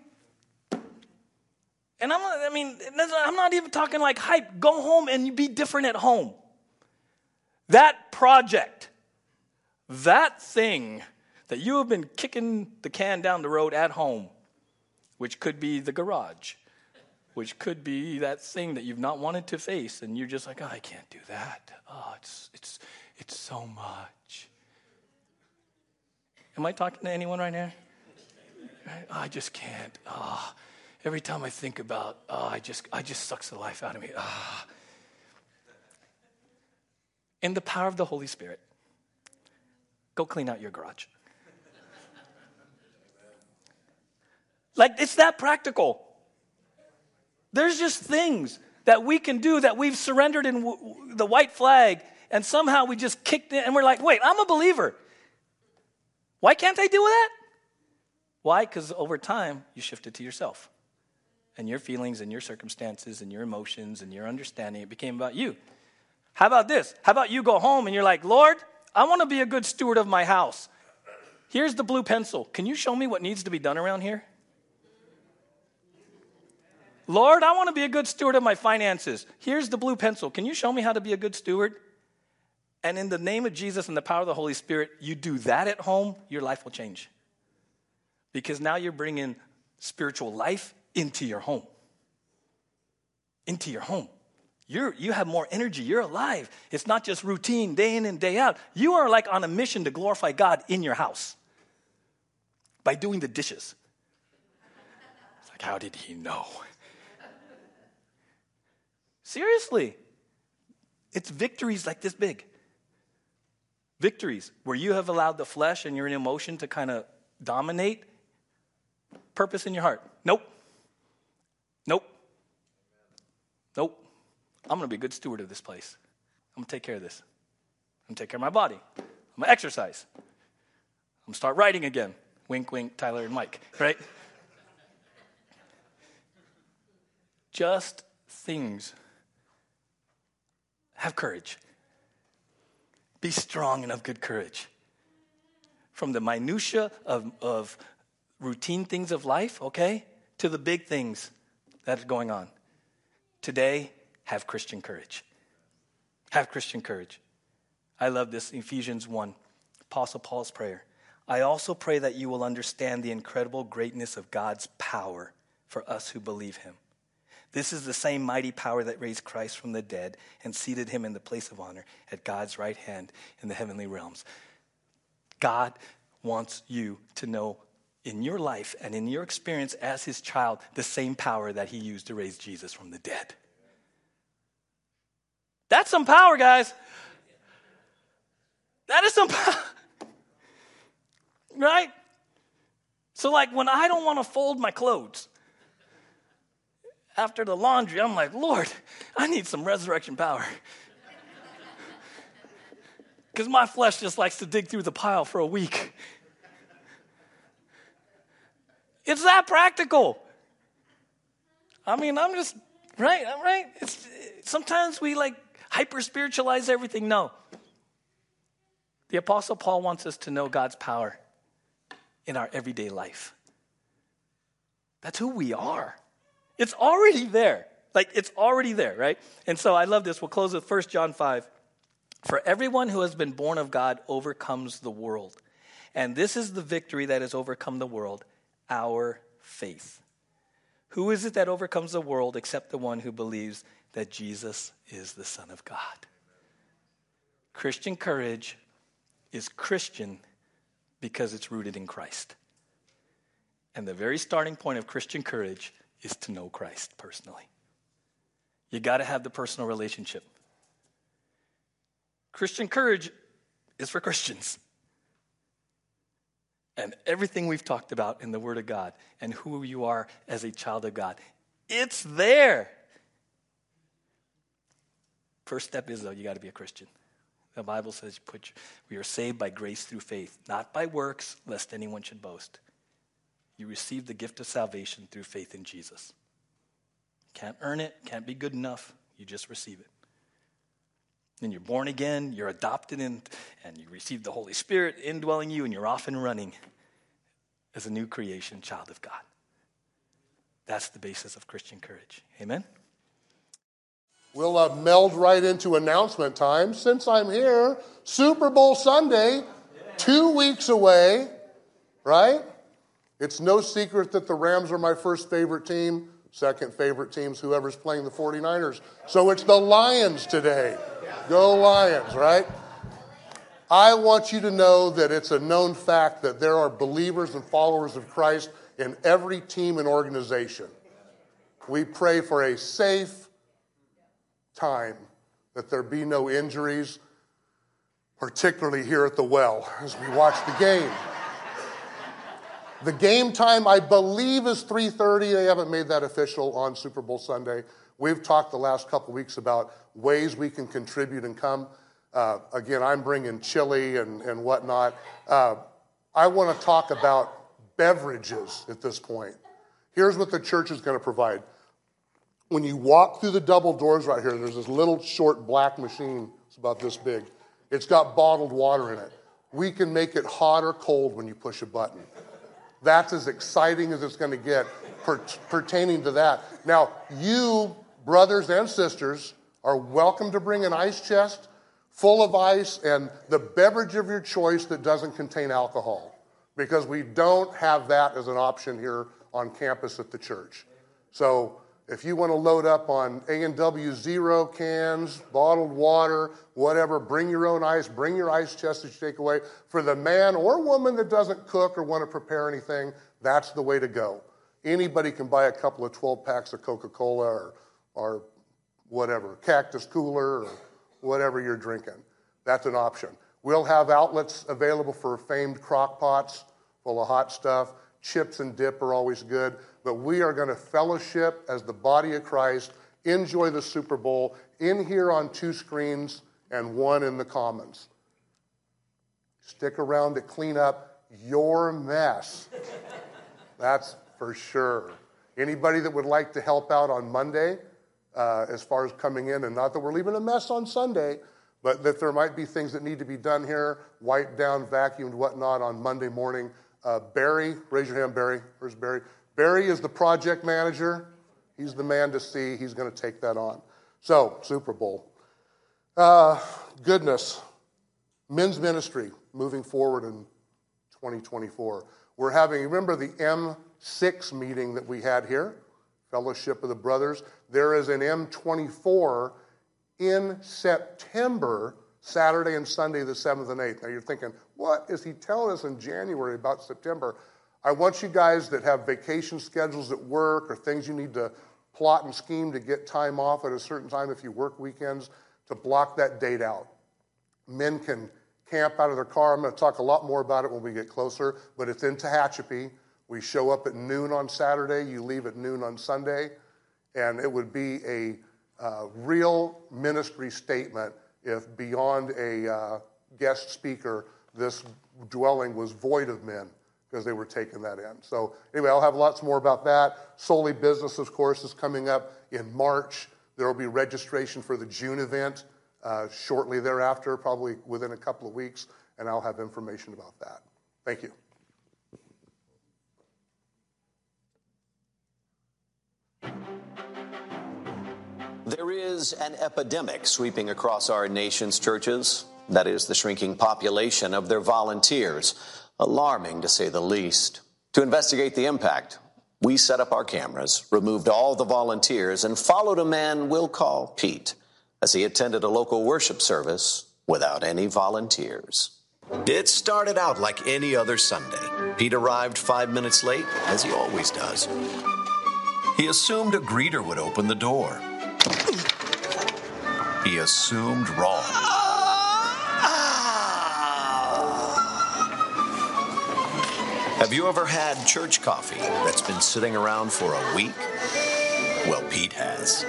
and I'm I mean, I'm not even talking like hype. Go home and be different at home. That project, that thing that you have been kicking the can down the road at home, which could be the garage, which could be that thing that you've not wanted to face, and you're just like, oh, I can't do that. Oh, it's, it's, it's so much. Am I talking to anyone right now? I just can't. Oh, Every time I think about, oh, I just, I just sucks the life out of me. Ah. In the power of the Holy Spirit, go clean out your garage. like, it's that practical. There's just things that we can do that we've surrendered in w- the white flag, and somehow we just kicked in, and we're like, wait, I'm a believer. Why can't I do that? Why? Because over time, you shift it to yourself and your feelings and your circumstances and your emotions and your understanding. It became about you. How about this? How about you go home and you're like, Lord, I want to be a good steward of my house. Here's the blue pencil. Can you show me what needs to be done around here? Lord, I want to be a good steward of my finances. Here's the blue pencil. Can you show me how to be a good steward? And in the name of Jesus and the power of the Holy Spirit, you do that at home, your life will change. Because now you're bringing spiritual life into your home. Into your home. You're, you have more energy. You're alive. It's not just routine day in and day out. You are like on a mission to glorify God in your house by doing the dishes. It's like, how did he know? Seriously, it's victories like this big. Victories where you have allowed the flesh and your emotion to kind of dominate purpose in your heart. Nope. Nope. I'm going to be a good steward of this place. I'm gonna take care of this. I'm gonna take care of my body. I'm gonna exercise. I'm gonna start writing again. Wink, wink, Tyler and Mike, right? Just things. Have courage. Be strong and of good courage. From the minutia of, of routine things of life, okay, to the big things that are going on. Today, have Christian courage. Have Christian courage. I love this, Ephesians 1, Apostle Paul's prayer. I also pray that you will understand the incredible greatness of God's power for us who believe him. This is the same mighty power that raised Christ from the dead and seated him in the place of honor at God's right hand in the heavenly realms. God wants you to know in your life and in your experience as his child the same power that he used to raise Jesus from the dead. That's some power, guys. That is some power. right? So, like, when I don't want to fold my clothes after the laundry, I'm like, Lord, I need some resurrection power. Because my flesh just likes to dig through the pile for a week. It's that practical. I mean, I'm just, right? I'm right. It's, sometimes we like hyper spiritualize everything. No. The Apostle Paul wants us to know God's power in our everyday life. That's who we are. It's already there. Like it's already there, right? And so I love this. We'll close with 1 John 5. For everyone who has been born of God overcomes the world. And this is the victory that has overcome the world, our faith. Who is it that overcomes the world except the one who believes that Jesus is the Son of God? Christian courage is Christian because it's rooted in Christ. And the very starting point of Christian courage is to know Christ personally. You got to have the personal relationship. Christian courage is for Christians. And everything we've talked about in the Word of God and who you are as a child of God, it's there. First step is, though, you got to be a Christian. The Bible says put, we are saved by grace through faith, not by works, lest anyone should boast. You receive the gift of salvation through faith in Jesus. Can't earn it, can't be good enough. You just receive it. And you're born again, you're adopted, in, and you receive the Holy Spirit indwelling you, and you're off and running as a new creation, child of God. That's the basis of Christian courage. Amen? We'll uh, meld right into announcement time. Since I'm here, Super Bowl Sunday, two weeks away, right? It's no secret that the Rams are my first favorite team. Second favorite team's whoever's playing the 49ers. So it's the Lions today. Go Lions, right? I want you to know that it's a known fact that there are believers and followers of Christ in every team and organization. We pray for a safe time, that there be no injuries, particularly here at the well as we watch the game. The game time, I believe, is 3:30. They haven't made that official on Super Bowl Sunday. We've talked the last couple weeks about ways we can contribute and come. Uh, again, I'm bringing chili and, and whatnot. Uh, I want to talk about beverages at this point. Here's what the church is going to provide. When you walk through the double doors right here, there's this little short black machine. It's about this big. It's got bottled water in it. We can make it hot or cold when you push a button. That's as exciting as it's going to get per- pertaining to that. Now, you, brothers and sisters, are welcome to bring an ice chest full of ice and the beverage of your choice that doesn't contain alcohol because we don't have that as an option here on campus at the church. So if you want to load up on A&W Zero cans, bottled water, whatever, bring your own ice, bring your ice chest that you take away. For the man or woman that doesn't cook or want to prepare anything, that's the way to go. Anybody can buy a couple of 12 packs of Coca Cola or, or whatever, cactus cooler or whatever you're drinking. That's an option. We'll have outlets available for famed crock pots full of hot stuff. Chips and dip are always good but we are going to fellowship as the body of Christ, enjoy the Super Bowl in here on two screens and one in the Commons. Stick around to clean up your mess. That's for sure. Anybody that would like to help out on Monday, uh, as far as coming in, and not that we're leaving a mess on Sunday, but that there might be things that need to be done here, wiped down, vacuumed, whatnot on Monday morning. Uh, Barry, raise your hand, Barry. Where's Barry? Barry is the project manager. He's the man to see. He's going to take that on. So, Super Bowl. Uh, goodness. Men's ministry moving forward in 2024. We're having, remember the M6 meeting that we had here? Fellowship of the Brothers. There is an M24 in September, Saturday and Sunday, the 7th and 8th. Now you're thinking, what is he telling us in January about September? I want you guys that have vacation schedules at work or things you need to plot and scheme to get time off at a certain time if you work weekends to block that date out. Men can camp out of their car. I'm going to talk a lot more about it when we get closer, but it's in Tehachapi. We show up at noon on Saturday, you leave at noon on Sunday, and it would be a uh, real ministry statement if beyond a uh, guest speaker, this dwelling was void of men because they were taking that in. So, anyway, I'll have lots more about that. Solely Business, of course, is coming up in March. There will be registration for the June event uh, shortly thereafter, probably within a couple of weeks, and I'll have information about that. Thank you. There is an epidemic sweeping across our nation's churches. That is the shrinking population of their volunteers alarming to say the least. To investigate the impact, we set up our cameras, removed all the volunteers, and followed a man we'll call Pete as he attended a local worship service without any volunteers. It started out like any other Sunday. Pete arrived five minutes late, as he always does. He assumed a greeter would open the door. He assumed wrong. Have you ever had church coffee that's been sitting around for a week? Well, Pete has.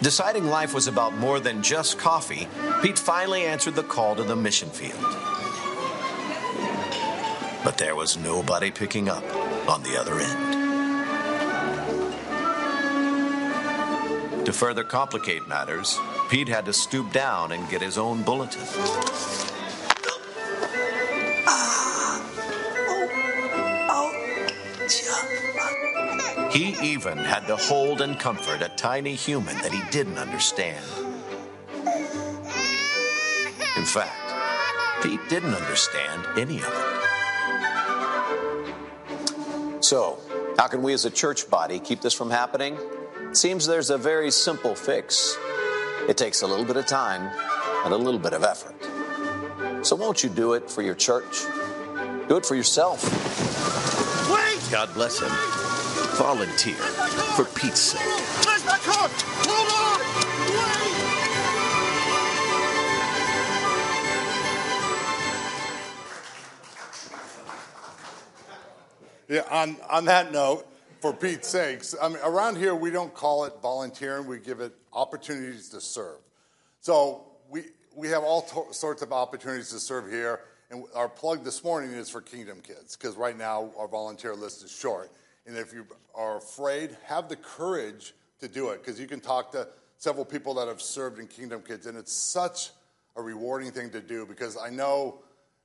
Deciding life was about more than just coffee, Pete finally answered the call to the mission field. But there was nobody picking up on the other end. To further complicate matters, Pete had to stoop down and get his own bulletin. He even had to hold and comfort a tiny human that he didn't understand. In fact, Pete didn't understand any of it. So, how can we as a church body keep this from happening? It seems there's a very simple fix. It takes a little bit of time and a little bit of effort. So won't you do it for your church? Do it for yourself. Wait! God bless him. Volunteer for Pete's sake. Hold on! Yeah, on, on that note, for Pete's sakes. I mean, around here, we don't call it volunteering, we give it opportunities to serve. So we, we have all to- sorts of opportunities to serve here. And our plug this morning is for Kingdom Kids, because right now our volunteer list is short. And if you are afraid, have the courage to do it, because you can talk to several people that have served in Kingdom Kids, and it's such a rewarding thing to do, because I know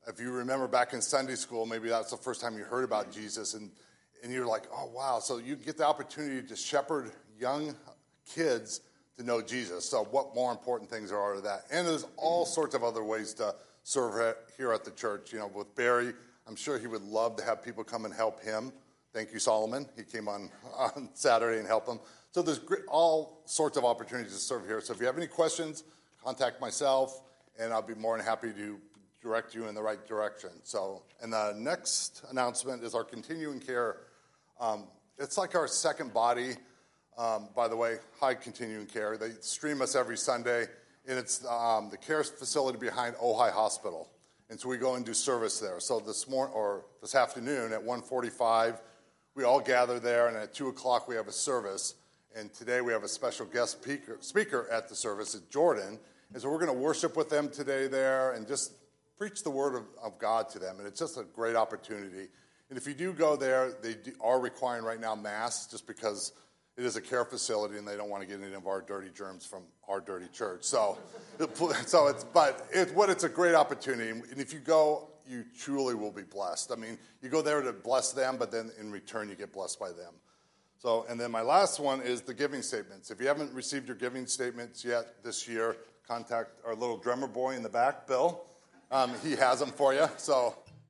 if you remember back in Sunday school, maybe that's the first time you heard about Jesus, and and you're like, oh, wow. So you get the opportunity to shepherd young kids to know Jesus. So, what more important things are there to that? And there's all sorts of other ways to serve here at the church. You know, with Barry, I'm sure he would love to have people come and help him. Thank you, Solomon. He came on on Saturday and helped him. So there's all sorts of opportunities to serve here. So if you have any questions, contact myself, and I'll be more than happy to direct you in the right direction. So, and the next announcement is our continuing care um, it's like our second body, um, by the way, Ojai Continuing Care. They stream us every Sunday, and it's um, the care facility behind Ojai Hospital. And so we go and do service there. So this morning or this afternoon at 1:45, we all gather there, and at 2 o'clock we have a service. And today we have a special guest speaker, speaker at the service, it's Jordan. And so we're going to worship with them today there and just preach the word of, of God to them. And it's just a great opportunity. And if you do go there, they do, are requiring right now masks just because it is a care facility and they don't want to get any of our dirty germs from our dirty church. So, so it's, but it's what it's a great opportunity. And if you go, you truly will be blessed. I mean, you go there to bless them, but then in return, you get blessed by them. So, and then my last one is the giving statements. If you haven't received your giving statements yet this year, contact our little drummer boy in the back, Bill. Um, he has them for you. So,